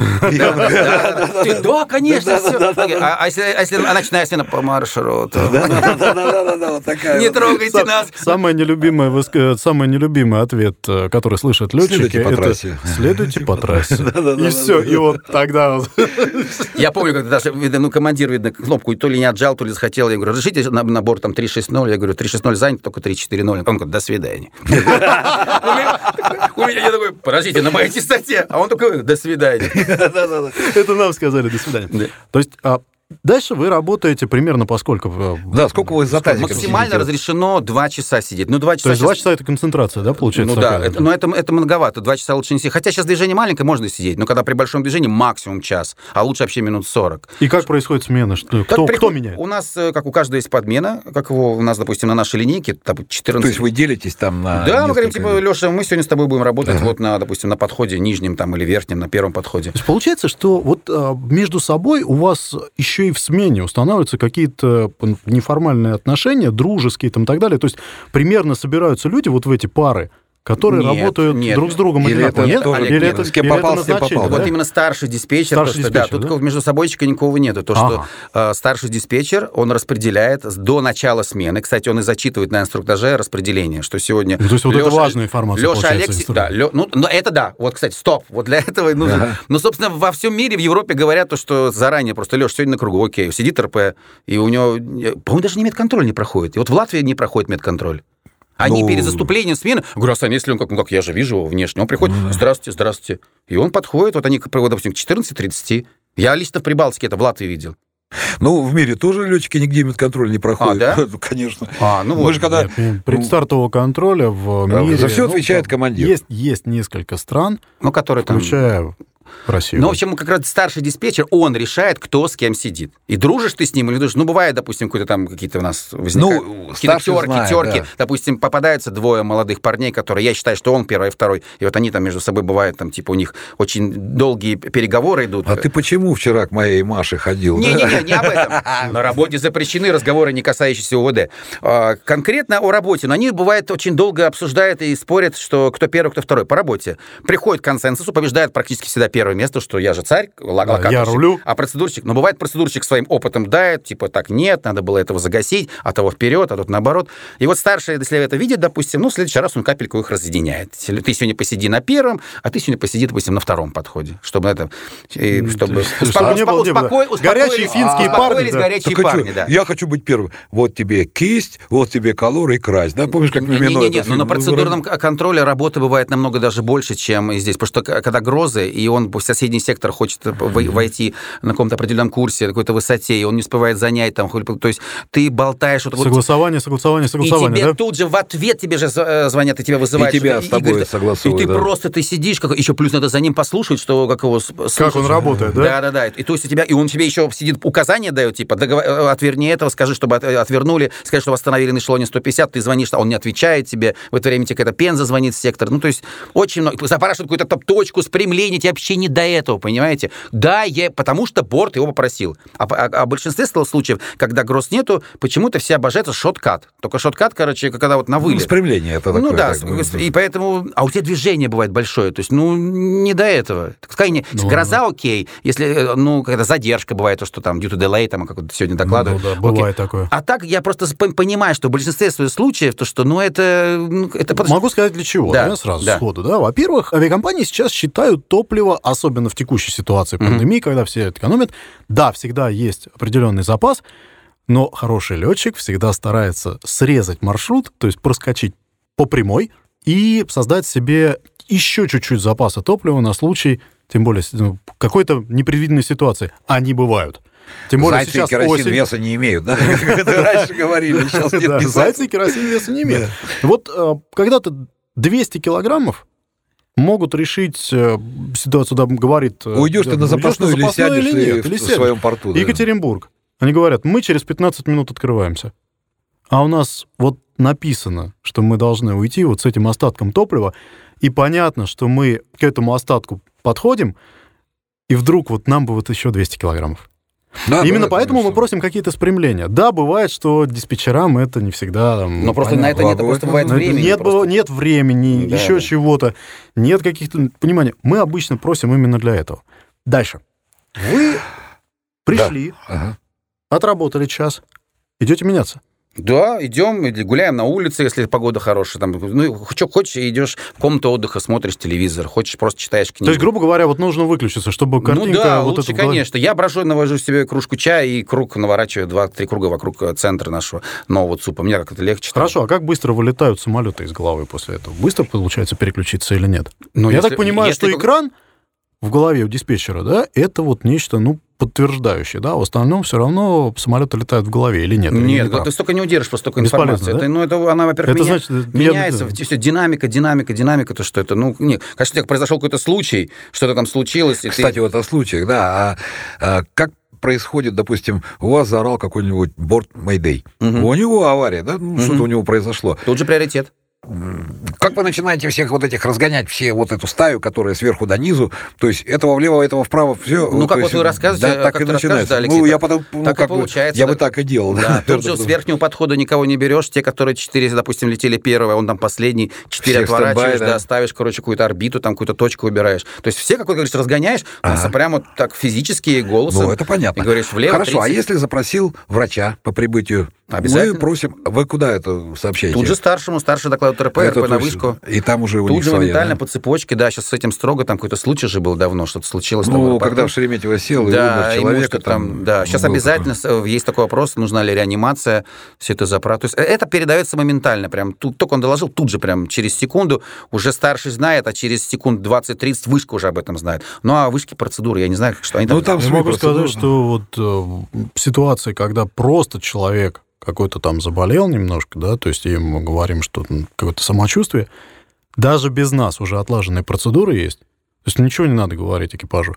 Да, конечно, А если ночная смена по маршруту? Не трогайте нас. Самый нелюбимый ответ, э, который слышат летчики, это следуйте по трассе. И все, и вот тогда. Я помню, когда даже, ну, командир, видно, кнопку то ли не отжал, то ли захотел. Я говорю, разрешите набор там 3.6.0? Я говорю, 3.6.0 занят, только 3.4.0. Он говорит, до свидания. У меня, я такой, подождите, на моей частоте. А он такой, до свидания. Это нам сказали, до свидания. То есть а Дальше вы работаете примерно по сколько? Да, сколько вы за тазиком Максимально сидите? разрешено 2 часа сидеть. Ну, 2 часа То есть 2 часа это концентрация, да, получается? Ну да, это, но это, это многовато. 2 часа лучше не сидеть. Хотя сейчас движение маленькое, можно сидеть, но когда при большом движении максимум час, а лучше вообще минут 40. И как происходит смена? Кто, кто, приход... кто меняет? У нас, э, как у каждого есть подмена, как его у нас, допустим, на нашей линейке, там 14... То есть вы делитесь там на... Да, мы говорим, типа, Леша, мы сегодня с тобой будем работать ага. вот на, допустим, на подходе нижнем там или верхнем, на первом подходе. То есть получается, что вот а, между собой у вас еще и в смене устанавливаются какие-то неформальные отношения, дружеские там и так далее. То есть примерно собираются люди вот в эти пары, которые нет, работают нет. друг с другом или это нет? Тоже, или нет, это, с кем или попал, это с кем попал. Да? Вот именно старший диспетчер. Старший просто, диспетчер да, да? Тут между собойчика никого нету. То, ага. что э, старший диспетчер, он распределяет до начала смены. Кстати, он и зачитывает на инструктаже распределение, что сегодня... Ну, то есть Леша, вот это важная информация, Леша Алексей... Да, Лё, ну, ну, это да. Вот, кстати, стоп. Вот для этого нужно... Ага. Ну, собственно, во всем мире, в Европе говорят то, что заранее просто Леша сегодня на кругу, окей, сидит РП, и у него... По-моему, даже не медконтроль не проходит. И вот в Латвии не проходит медконтроль. Они ну... перед заступлением смены, говорю, Асан, если он как, ну как я же вижу его внешне, он приходит, ну, да. здравствуйте, здравствуйте. И он подходит, вот они, допустим, к 14.30. Я лично в Прибалтике это в Латвии видел. Ну, в мире тоже летчики нигде медконтроль не проходят. А, да? Ну, конечно. А, ну, Мы вот. же когда... Нет, предстартового контроля в мире... За все ну, отвечает ну, командир. Есть, есть несколько стран, ну, которые включая там Россию. Ну, в общем, как раз старший диспетчер, он решает, кто с кем сидит. И дружишь ты с ним или дружишь. Ну, бывает, допустим, какие-то там какие-то у нас возникают... Ну, терки, знает, терки. Да. Допустим, попадаются двое молодых парней, которые, я считаю, что он первый и второй, и вот они там между собой бывают, там, типа, у них очень долгие переговоры идут. А ты почему вчера к моей Маше ходил? Не-не-не, не об этом. На работе запрещены разговоры, не касающиеся УВД. А, конкретно о работе. Но они, бывает, очень долго обсуждают и спорят, что кто первый, кто второй. По работе. Приходит к консенсусу, побеждает практически всегда первое место, что я же царь, локаторщик, я рулю. а процедурщик, но бывает процедурщик своим опытом дает, типа, так, нет, надо было этого загасить, а того вперед, а тут наоборот. И вот старший, если это видит, допустим, ну, в следующий раз он капельку их разъединяет. Ты сегодня посиди на первом, а ты сегодня посиди, допустим, на втором подходе, чтобы это, и, чтобы горячие финские парни, горячие парни, да. Я хочу быть первым. Вот тебе кисть, вот тебе колор и крась, да, помнишь, как Мимино? Нет, нет, но на процедурном контроле работы бывает намного даже больше, чем здесь, потому что когда грозы, и он в соседней сектор хочет войти на каком-то определенном курсе, на какой-то высоте, и он не успевает занять там, то есть ты болтаешь... Вот, согласование, согласование, согласование, И тебе да? тут же в ответ тебе же э, звонят, и тебя вызывают. И тебя с тобой согласовывают. И ты да. просто, ты сидишь, как, еще плюс надо за ним послушать, что как его... Слушать. Как он работает, да? Да, да, да. И то есть у тебя, и он тебе еще сидит, указания дает, типа, договор, э, отверни этого, скажи, чтобы отвернули, скажи, что восстановили на эшелоне 150, ты звонишь, а он не отвечает тебе, в это время тебе какая-то пенза звонит в сектор. Ну, то есть очень много. Запрашивают какую-то точку спрямления, тебе вообще не до этого, понимаете? Да, я, потому что борт его попросил. А, а, а в большинстве случаев, когда гроз нету, почему-то все обожают шоткат. Только шоткат, короче, когда вот на ну, вылет. Ну, спрямление это Ну такое, да, так, и поэтому... А у тебя движение бывает большое, то есть, ну, не до этого. Пускай не... Ну, гроза ну. окей, если, э, ну, когда задержка бывает, то, что там due to delay, там, как вот сегодня докладывают. Ну, да, бывает окей. такое. А так я просто понимаю, что в большинстве случаев, то, что, ну, это... Ну, это Могу сказать для чего, да, да сразу да. сходу, да. Во-первых, авиакомпании сейчас считают топливо, особенно в текущей ситуации пандемии, mm-hmm. когда все экономят. Да, всегда есть определенный запас, но хороший летчик всегда старается срезать маршрут, то есть проскочить по прямой и создать себе еще чуть-чуть запаса топлива на случай, тем более ну, какой-то непредвиденной ситуации. Они бывают. Тем более зайцы сейчас и керосин осень... веса не имеют, да? Как раньше говорили, сейчас нет. Зайцы и керосин веса не имеют. Вот э, когда-то 200 килограммов могут решить э, ситуацию, да, говорит... Э, Уйдешь ты на запасную или сядешь или нет, или в своем порту. Екатеринбург. Они говорят, мы через 15 минут открываемся. А у нас вот написано, что мы должны уйти вот с этим остатком топлива, и понятно, что мы к этому остатку подходим, и вдруг вот нам бы вот еще 200 килограммов. Да, Именно да, поэтому мы просим какие-то спрямления. Да, бывает, что диспетчерам это не всегда... Там, Но просто понятно. на это нет, просто бывает времени. Нет, просто. нет времени, да, еще да. чего-то, нет каких-то... Понимания. Мы обычно просим именно для этого. Дальше. Вы пришли, да. ага. отработали час, идете меняться. Да, идем, гуляем на улице, если погода хорошая. Там, ну, что хочешь, идешь в комнату отдыха, смотришь телевизор, хочешь, просто читаешь книгу. То есть, грубо говоря, вот нужно выключиться, чтобы ну картинка... Ну да, вот лучше, эту... конечно. Я брожу, навожу себе кружку чая и круг наворачиваю два-три круга вокруг э, центра нашего нового ЦУПа. Мне как-то легче. Хорошо, а как быстро вылетают самолеты из головы после этого? Быстро получается переключиться или нет? Ну, Я если, так понимаю, если... что экран в голове у диспетчера, да, это вот нечто, ну, подтверждающее, да, в остальном все равно самолеты летают в голове или нет? Нет, или не ты столько не удержишь, просто столько информации. Да? Это, ну, это она, во-первых, это меня, значит, меняется, я... все, динамика, динамика, динамика, то что это, ну, нет, конечно, у тебя произошел какой-то случай, что-то там случилось. Кстати, ты... вот о случаях, да, а, а как происходит, допустим, у вас заорал какой-нибудь борт Mayday, угу. у него авария, да, ну, угу. что-то у него произошло. Тут же приоритет. Как вы начинаете всех вот этих разгонять, все вот эту стаю, которая сверху до низу, то есть этого влево, этого вправо, все. Ну, как вот вы рассказываете, да, так и начинается. Алексей, ну, я потом, ну, так как и получается. Бы, я бы так и делал. Да, тут же с верхнего подхода никого не берешь, те, которые четыре, допустим, летели первые, он там последний, четыре отворачиваешь, да. да, ставишь, короче, какую-то орбиту, там какую-то точку выбираешь. То есть все, как вы говорите, разгоняешь, ага. прямо так физически голосом. Ну, это понятно. И говоришь влево. Хорошо, 30. а если запросил врача по прибытию Обязательно. Мы просим... Вы куда это сообщаете? Тут же старшему, старший докладывает РП, это РП на вышку. И там уже у Тут них же своя, моментально да? по цепочке, да, сейчас с этим строго, там какой-то случай же был давно, что-то случилось. Ну, когда в Шереметьево сел да, и умер человека там, там... Да, сейчас обязательно такой. есть такой вопрос, нужна ли реанимация, все это заправ. То есть э, это передается моментально, прям тут, только он доложил, тут же прям через секунду, уже старший знает, а через секунд 20-30 вышка уже об этом знает. Ну, а вышки процедуры, я не знаю, что они ну, там... Я могу сказать, что вот э, ситуация, когда просто человек какой-то там заболел немножко, да, то есть им говорим, что какое-то самочувствие, даже без нас уже отлаженные процедуры есть, то есть ничего не надо говорить экипажу.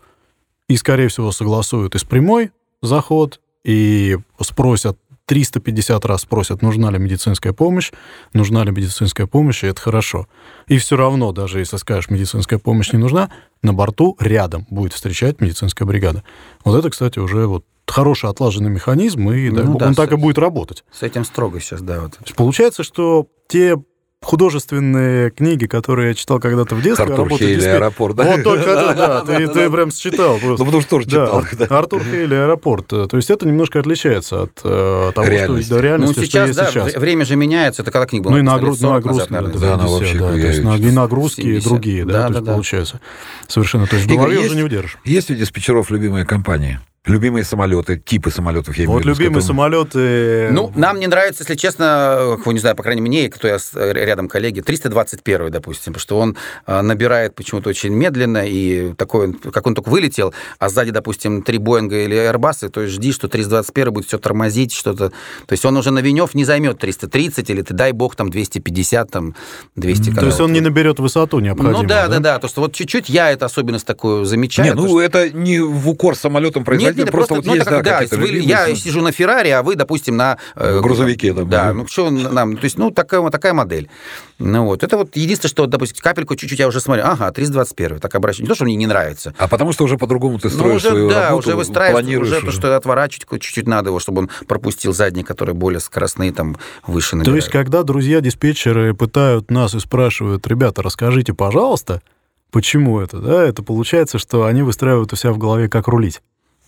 И, скорее всего, согласуют из прямой заход, и спросят 350 раз спросят, нужна ли медицинская помощь, нужна ли медицинская помощь, и это хорошо. И все равно, даже если скажешь, медицинская помощь не нужна, на борту рядом будет встречать медицинская бригада. Вот это, кстати, уже вот хороший отлаженный механизм, и ну, да, он так и будет работать. С этим строго сейчас, да. Вот. Получается, что те художественные книги, которые я читал когда-то в детстве. Артур Хейли «Аэропорт», да? Вот только это, да, ты, ты прям считал. Просто. Ну, потому что тоже читал. Да, Артур Хейли «Аэропорт». То есть это немножко отличается от э, того, реальности. что до реальности, ну, сейчас, что да, сейчас. время же меняется. Это когда книга была? Ну, и нагруз, нагрузки. Назад, да, да, она вообще да, то есть, и нагрузки 70. другие, да, да, то есть, да, получается. Совершенно. То есть в голове уже не удержишь. Есть у диспетчеров любимые компании? Любимые самолеты, типы самолетов, я имею Вот любимые которым... самолеты... Ну, нам не нравится, если честно, не знаю, по крайней мере, мне, кто я рядом коллеги, 321, допустим, потому что он набирает почему-то очень медленно, и такой, как он только вылетел, а сзади, допустим, три Боинга или Airbus, то есть жди, что 321 будет все тормозить, что-то... То есть он уже на Венев не займет 330, или ты, дай бог, там 250, там 200... То есть он не наберет высоту необходимую, Ну да, да, да, да, то, что вот чуть-чуть я эту особенность такую замечаю. Не, ну что... это не в укор самолетом произойдет, нет, просто, просто вот ну, есть, да, да вы, я сижу на Феррари, а вы, допустим, на... Э, Грузовике. Там, да, ну что нам... То есть, ну, такая, такая модель. Ну вот, это вот единственное, что, допустим, капельку чуть-чуть я уже смотрю, ага, 321, так обращаюсь. Не то, что мне не нравится. А потому что уже по-другому ты строишь ну, уже, свою да, работу, уже выстраиваешь, уже, уже то, что отворачивать чуть-чуть надо его, чтобы он пропустил задние, которые более скоростные, там, выше набирают. То есть, когда друзья-диспетчеры пытают нас и спрашивают, ребята, расскажите, пожалуйста, почему это, да, это получается, что они выстраивают у себя в голове, как рулить.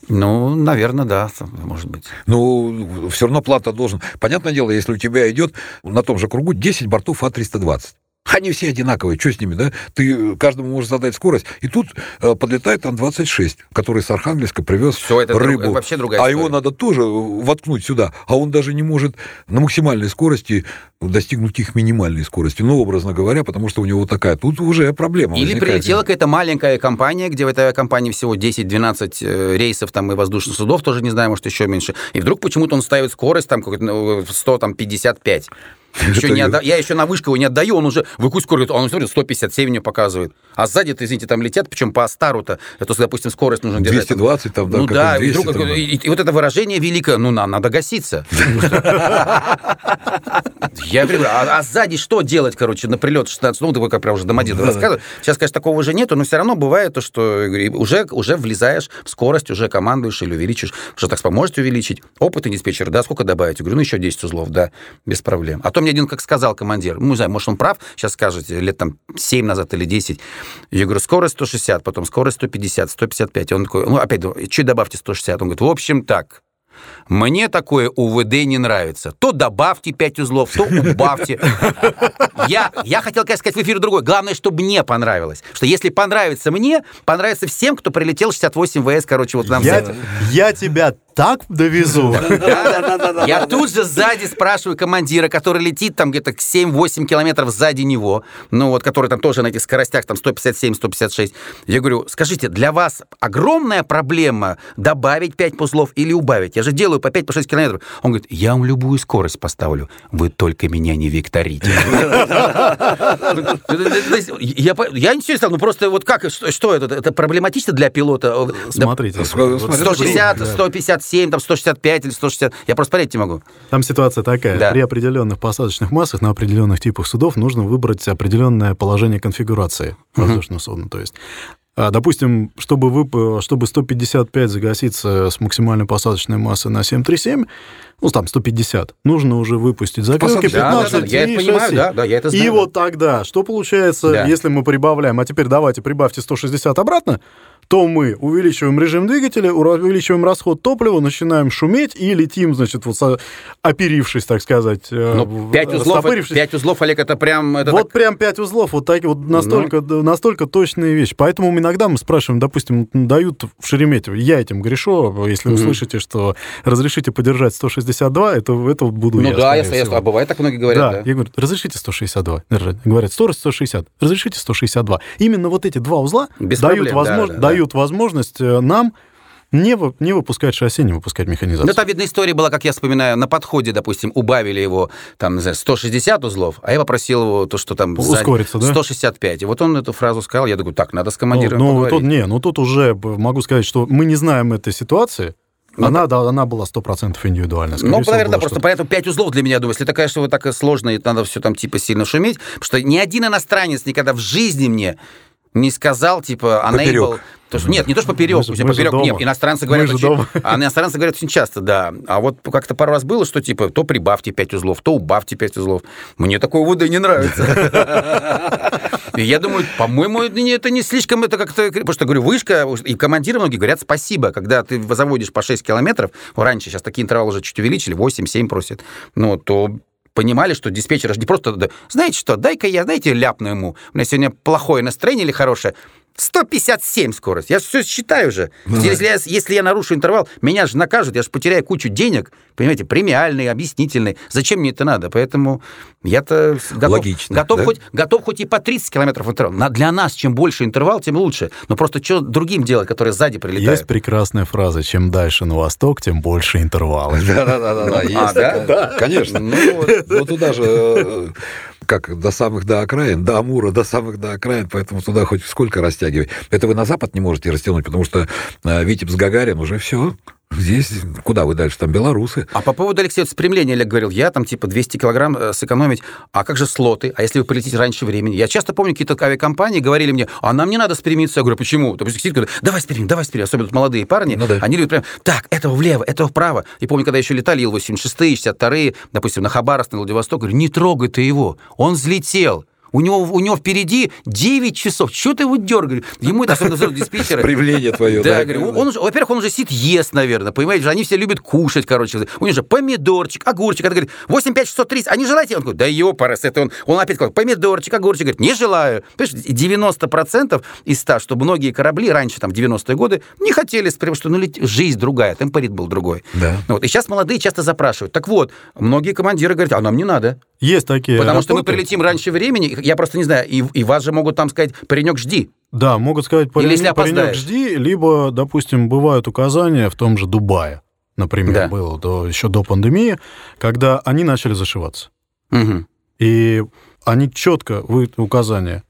Ну, наверное, да, может быть. Ну, все равно плата должен. Понятное дело, если у тебя идет на том же кругу 10 бортов А320. Они все одинаковые, что с ними, да? Ты каждому можешь задать скорость. И тут э, подлетает Ан-26, который с Архангельска привез Все это рыбу. Друг, вообще другая а история. его надо тоже воткнуть сюда. А он даже не может на максимальной скорости достигнуть их минимальной скорости. Ну, образно говоря, потому что у него такая. Тут уже проблема Или возникает. прилетела какая-то маленькая компания, где в этой компании всего 10-12 э, рейсов там, и воздушных судов, тоже не знаю, может, еще меньше. И вдруг почему-то он ставит скорость там, 155. Еще не отда... Я еще на вышку его не отдаю, он уже в какую скорость, он смотрит, 157 мне показывает. А сзади, извините, там летят, причем по стару-то, это, допустим, скорость нужно 220 держать. 220 там, да, Ну да, 200, и, вдруг, там... и, и, вот это выражение великое, ну, на, надо гаситься. Я говорю, а, а сзади что делать, короче, на прилет 16, ну, вы как прям уже Домодедово рассказываю. Сейчас, конечно, такого уже нету, но все равно бывает то, что уже, уже влезаешь в скорость, уже командуешь или увеличишь, что так поможете увеличить. Опытный диспетчер, да, сколько добавить? Я говорю, ну, еще 10 узлов, да, без проблем. А то мне один, как сказал командир, ну, не знаю, может, он прав, сейчас скажете, лет там 7 назад или 10. Я говорю, скорость 160, потом скорость 150, 155. И он такой, ну, опять, чуть добавьте 160. Он говорит, в общем, так, мне такое УВД не нравится. То добавьте 5 узлов, то убавьте. Я, я хотел сказать в эфире другое. Главное, чтобы мне понравилось. Что если понравится мне, понравится всем, кто прилетел 68 ВС, короче, вот нам я, я тебя так довезу. Я тут же сзади спрашиваю командира, который летит там где-то 7-8 километров сзади него, ну вот, который там тоже на этих скоростях, там 157-156. Я говорю, скажите, для вас огромная проблема добавить 5 узлов или убавить? Я же делаю по 5-6 километров. Он говорит, я вам любую скорость поставлю, вы только меня не викторите. Я ничего не стал, ну просто вот как, что это? Это проблематично для пилота? Смотрите. 160, 157, там 165 или 160. Я просто понять не могу. Там ситуация такая. Да. При определенных посадочных массах на определенных типах судов нужно выбрать определенное положение конфигурации воздушного судна. То есть а, Допустим, чтобы, вы, чтобы 155 загаситься с максимальной посадочной массой на 737, ну, там 150, нужно уже выпустить запилки 15 да, да, да, я это понимаю, да, да, я это знаю. И вот тогда, что получается, да. если мы прибавляем, а теперь давайте прибавьте 160 обратно, то мы увеличиваем режим двигателя, увеличиваем расход топлива, начинаем шуметь и летим, значит, вот оперившись, так сказать. Э, ну, 5 узлов, 5 узлов, Олег, это прям... Это вот так... прям 5 узлов, вот так вот настолько, ну. настолько точные вещи. Поэтому иногда мы спрашиваем, допустим, дают в Шереметьево, я этим грешу, если угу. услышите, что разрешите подержать 162, это, это буду ну, я, да, если, если, а бывает так многие говорят, да. да. Я говорю, разрешите 162 держать. Говорят, скорость 160, разрешите 162. Именно вот эти два узла Без дают, проблем, возможно, да, да, дают да. возможность э, нам не, не выпускать шасси, не выпускать механизацию. Ну, там, видно, история была, как я вспоминаю, на подходе, допустим, убавили его, там, не знаю, 160 узлов, а я попросил его то, что там... Ускориться, да? 165. И вот он эту фразу сказал, я думаю, так, надо с командиром ну, ну, тут, не, ну, тут уже могу сказать, что мы не знаем этой ситуации, ну, она, да, она была 100% индивидуальная. Ну, наверное, да, просто поэтому 5 узлов для меня, думаю, если такая, что вы так сложно, и надо все там типа сильно шуметь, потому что ни один иностранец никогда в жизни мне не сказал, типа, enable... То, что, нет, не то, что поперек, мы, мы поперек, нет, иностранцы говорят, очень, дома. а иностранцы говорят очень часто, да. А вот как-то пару раз было, что типа то прибавьте 5 узлов, то убавьте 5 узлов. Мне такой ВД не нравится. И я думаю, по-моему, это не слишком, это как-то, потому что, говорю, вышка, и командиры многие говорят спасибо, когда ты заводишь по 6 километров, раньше, сейчас такие интервалы уже чуть увеличили, 8-7 просят, ну, то понимали, что диспетчер же не просто, знаете что, дай-ка я, знаете, ляпну ему, у меня сегодня плохое настроение или хорошее, 157 скорость. Я все считаю же. Ну, если, я, если я нарушу интервал, меня же накажут, я же потеряю кучу денег, понимаете, премиальный, объяснительный. Зачем мне это надо? Поэтому я-то готов, Логично, готов, да? хоть, готов хоть и по 30 километров интервал. Для нас чем больше интервал, тем лучше. Но просто что другим делать, которые сзади прилетают? Есть прекрасная фраза, чем дальше на восток, тем больше интервалы. Да-да-да, да, конечно. Ну, вот туда же э, как до самых до окраин, до Амура, до самых до окраин, поэтому туда хоть сколько растягивать. Это вы на запад не можете растянуть, потому что э, Витебс Гагарин уже все, Здесь куда вы дальше? Там белорусы. А по поводу, Алексея, вот спрямления Олег говорил, я там типа 200 килограмм э, сэкономить. А как же слоты? А если вы полетите раньше времени? Я часто помню, какие-то авиакомпании говорили мне, а нам не надо спрямиться. Я говорю, почему? Допустим, говорят, давай спрямим, давай спрямим. Особенно молодые парни, ну, да. они любят прям, так, этого влево, этого вправо. И помню, когда еще летали Ил-86, 62 допустим, на Хабаровск, на Владивосток, говорю, не трогай ты его, он взлетел. У него, у него впереди 9 часов. Что ты его дергаешь? Ему это особенно диспетчеры. Привление твое. Да, говорю, он во-первых, он уже сидит, ест, наверное, понимаете, они все любят кушать, короче. У него же помидорчик, огурчик. Он говорит, 8, 5, 630, а не желаете? Он говорит, да ёпарас, это он, он опять говорит, помидорчик, огурчик. Говорит, не желаю. Понимаешь, 90% из 100, что многие корабли раньше, там, 90-е годы, не хотели, потому что ну, жизнь другая, темпорит был другой. Да. Вот. И сейчас молодые часто запрашивают. Так вот, многие командиры говорят, а нам не надо. Есть такие. Потому что мы прилетим раньше времени, я просто не знаю, и, и вас же могут там сказать, паренек, жди. Да, могут сказать, паренек, Или паренек, жди, либо, допустим, бывают указания в том же Дубае, например, да. было до, еще до пандемии, когда они начали зашиваться. Угу. И они четко, вы указания,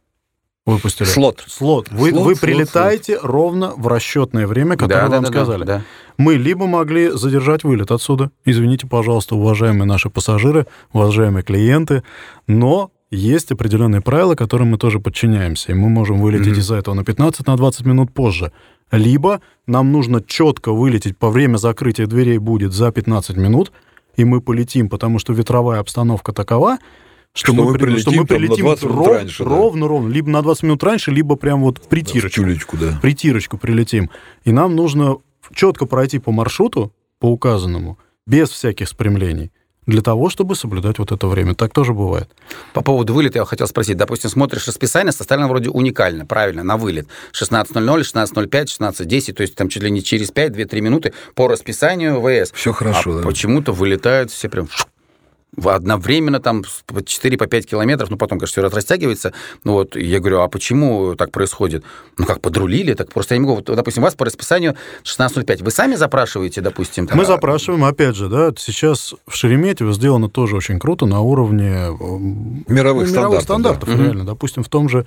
выпустили. Слот. Слот. Вы, слот, вы слот, прилетаете слот. ровно в расчетное время, которое да, вам да, сказали. Да, да. Мы либо могли задержать вылет отсюда, извините, пожалуйста, уважаемые наши пассажиры, уважаемые клиенты, но есть определенные правила, которым мы тоже подчиняемся, и мы можем вылететь mm-hmm. из-за этого на 15, на 20 минут позже. Либо нам нужно четко вылететь по время закрытия дверей будет за 15 минут, и мы полетим, потому что ветровая обстановка такова, что, что, мы, мы прилетим, что мы прилетим ров, раньше, ровно, да. ровно, либо на 20 минут раньше, либо прям вот в притирочку. Да, в тюлечку, да. В притирочку прилетим. И нам нужно четко пройти по маршруту, по указанному, без всяких спрямлений. для того, чтобы соблюдать вот это время. Так тоже бывает. По поводу вылета я хотел спросить. Допустим, смотришь расписание, составлено вроде уникально, правильно, на вылет. 16.00, 16.05, 16.10, то есть там чуть ли не через 5-2-3 минуты по расписанию ВС. Все хорошо, а да. почему-то вылетают все прям одновременно там по 4 по 5 километров, ну, потом, конечно, все растягивается. Ну, вот, я говорю, а почему так происходит? Ну, как, подрулили? Так просто я не могу... Вот, допустим, у вас по расписанию 16.05. Вы сами запрашиваете, допустим? Там... Мы запрашиваем, опять же, да, сейчас в Шереметьево сделано тоже очень круто на уровне э, мировых, мировых стандартов. стандартов да. реально. Угу. Допустим, в том же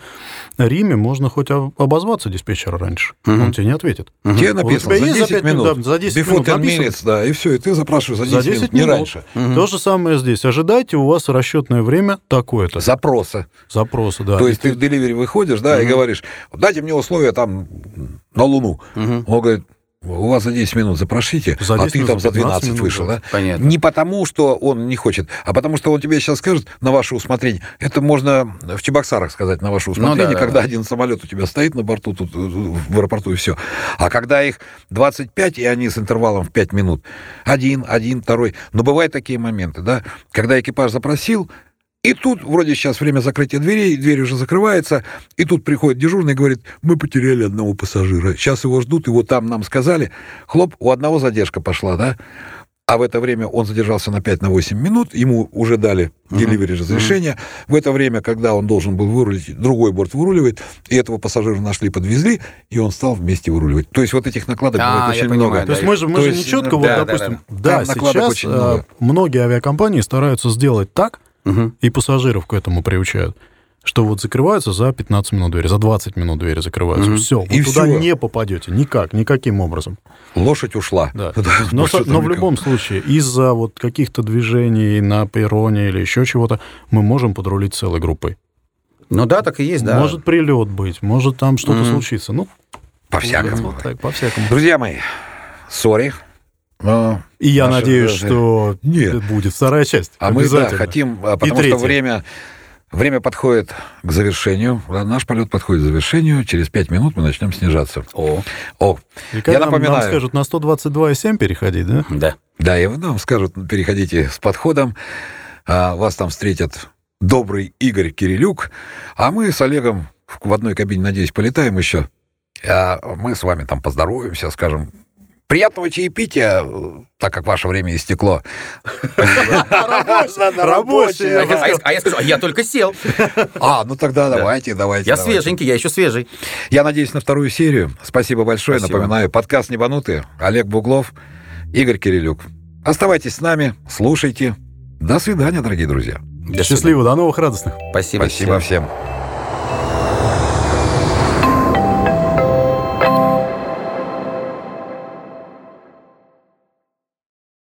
Риме можно хоть обозваться диспетчера раньше, угу. он тебе не ответит. Угу. Тебе написано вот за 10 за минут. Да, за 10 Before минут написано. minutes, да, и все, и ты запрашиваешь за 10, за 10 минут, минут, не раньше. Угу. То же самое здесь есть ожидайте, у вас расчетное время такое-то. Запроса. Запроса, да. То есть ты в деливере выходишь, да, угу. и говоришь, дайте мне условия там на Луну. Угу. Он говорит, у вас за 10 минут запрошите, за а ты там за 12 минут, вышел, да? Понятно. Не потому, что он не хочет, а потому, что он тебе сейчас скажет на ваше усмотрение. Это можно в Чебоксарах сказать на ваше усмотрение, ну, да, когда да. один самолет у тебя стоит на борту, тут в аэропорту и все. А когда их 25, и они с интервалом в 5 минут, один, один, второй. Но бывают такие моменты, да, когда экипаж запросил, и тут вроде сейчас время закрытия дверей, дверь уже закрывается, и тут приходит дежурный и говорит, мы потеряли одного пассажира, сейчас его ждут, его там нам сказали. Хлоп, у одного задержка пошла, да? А в это время он задержался на 5 на 8 минут, ему уже дали деливери uh-huh. разрешение. Uh-huh. В это время, когда он должен был вырулить, другой борт выруливает, и этого пассажира нашли, подвезли, и он стал вместе выруливать. То есть вот этих накладок а, бывает очень много. То есть мы же, мы же не четко, вот, да, допустим, да, да, да сейчас очень много. многие авиакомпании стараются сделать так, угу. и пассажиров к этому приучают что вот закрываются за 15 минут двери, за 20 минут двери закрываются. Угу. Все, вы и туда все. не попадете никак, никаким образом. Лошадь ушла. Да. но, но в любом случае, из-за вот каких-то движений на перроне или еще чего-то, мы можем подрулить целой группой. Ну да, так и есть, да. Может прилет быть, может там что-то угу. случиться. Ну, по-всякому. Вот так, по-всякому. Друзья мои, сори, но и я надеюсь, что Нет. будет вторая часть. А мы да, хотим, а, потому что время, время подходит к завершению. Наш полет подходит к завершению. Через пять минут мы начнем снижаться. О. О. И я нам, напоминаю... нам скажут на 122,7 переходить, да? Да. Да, и нам скажут, переходите с подходом. А вас там встретят добрый Игорь Кирилюк. А мы с Олегом в одной кабине, надеюсь, полетаем еще. А мы с вами там поздороваемся, скажем, Приятного чаепития, так как ваше время истекло. Рабочее. А я скажу, а я только сел. А, ну тогда давайте, давайте. Я свеженький, я еще свежий. Я надеюсь на вторую серию. Спасибо большое. Напоминаю, подкаст «Небанутые». Олег Буглов, Игорь Кирилюк. Оставайтесь с нами, слушайте. До свидания, дорогие друзья. Счастливо, до новых радостных. Спасибо. Спасибо всем.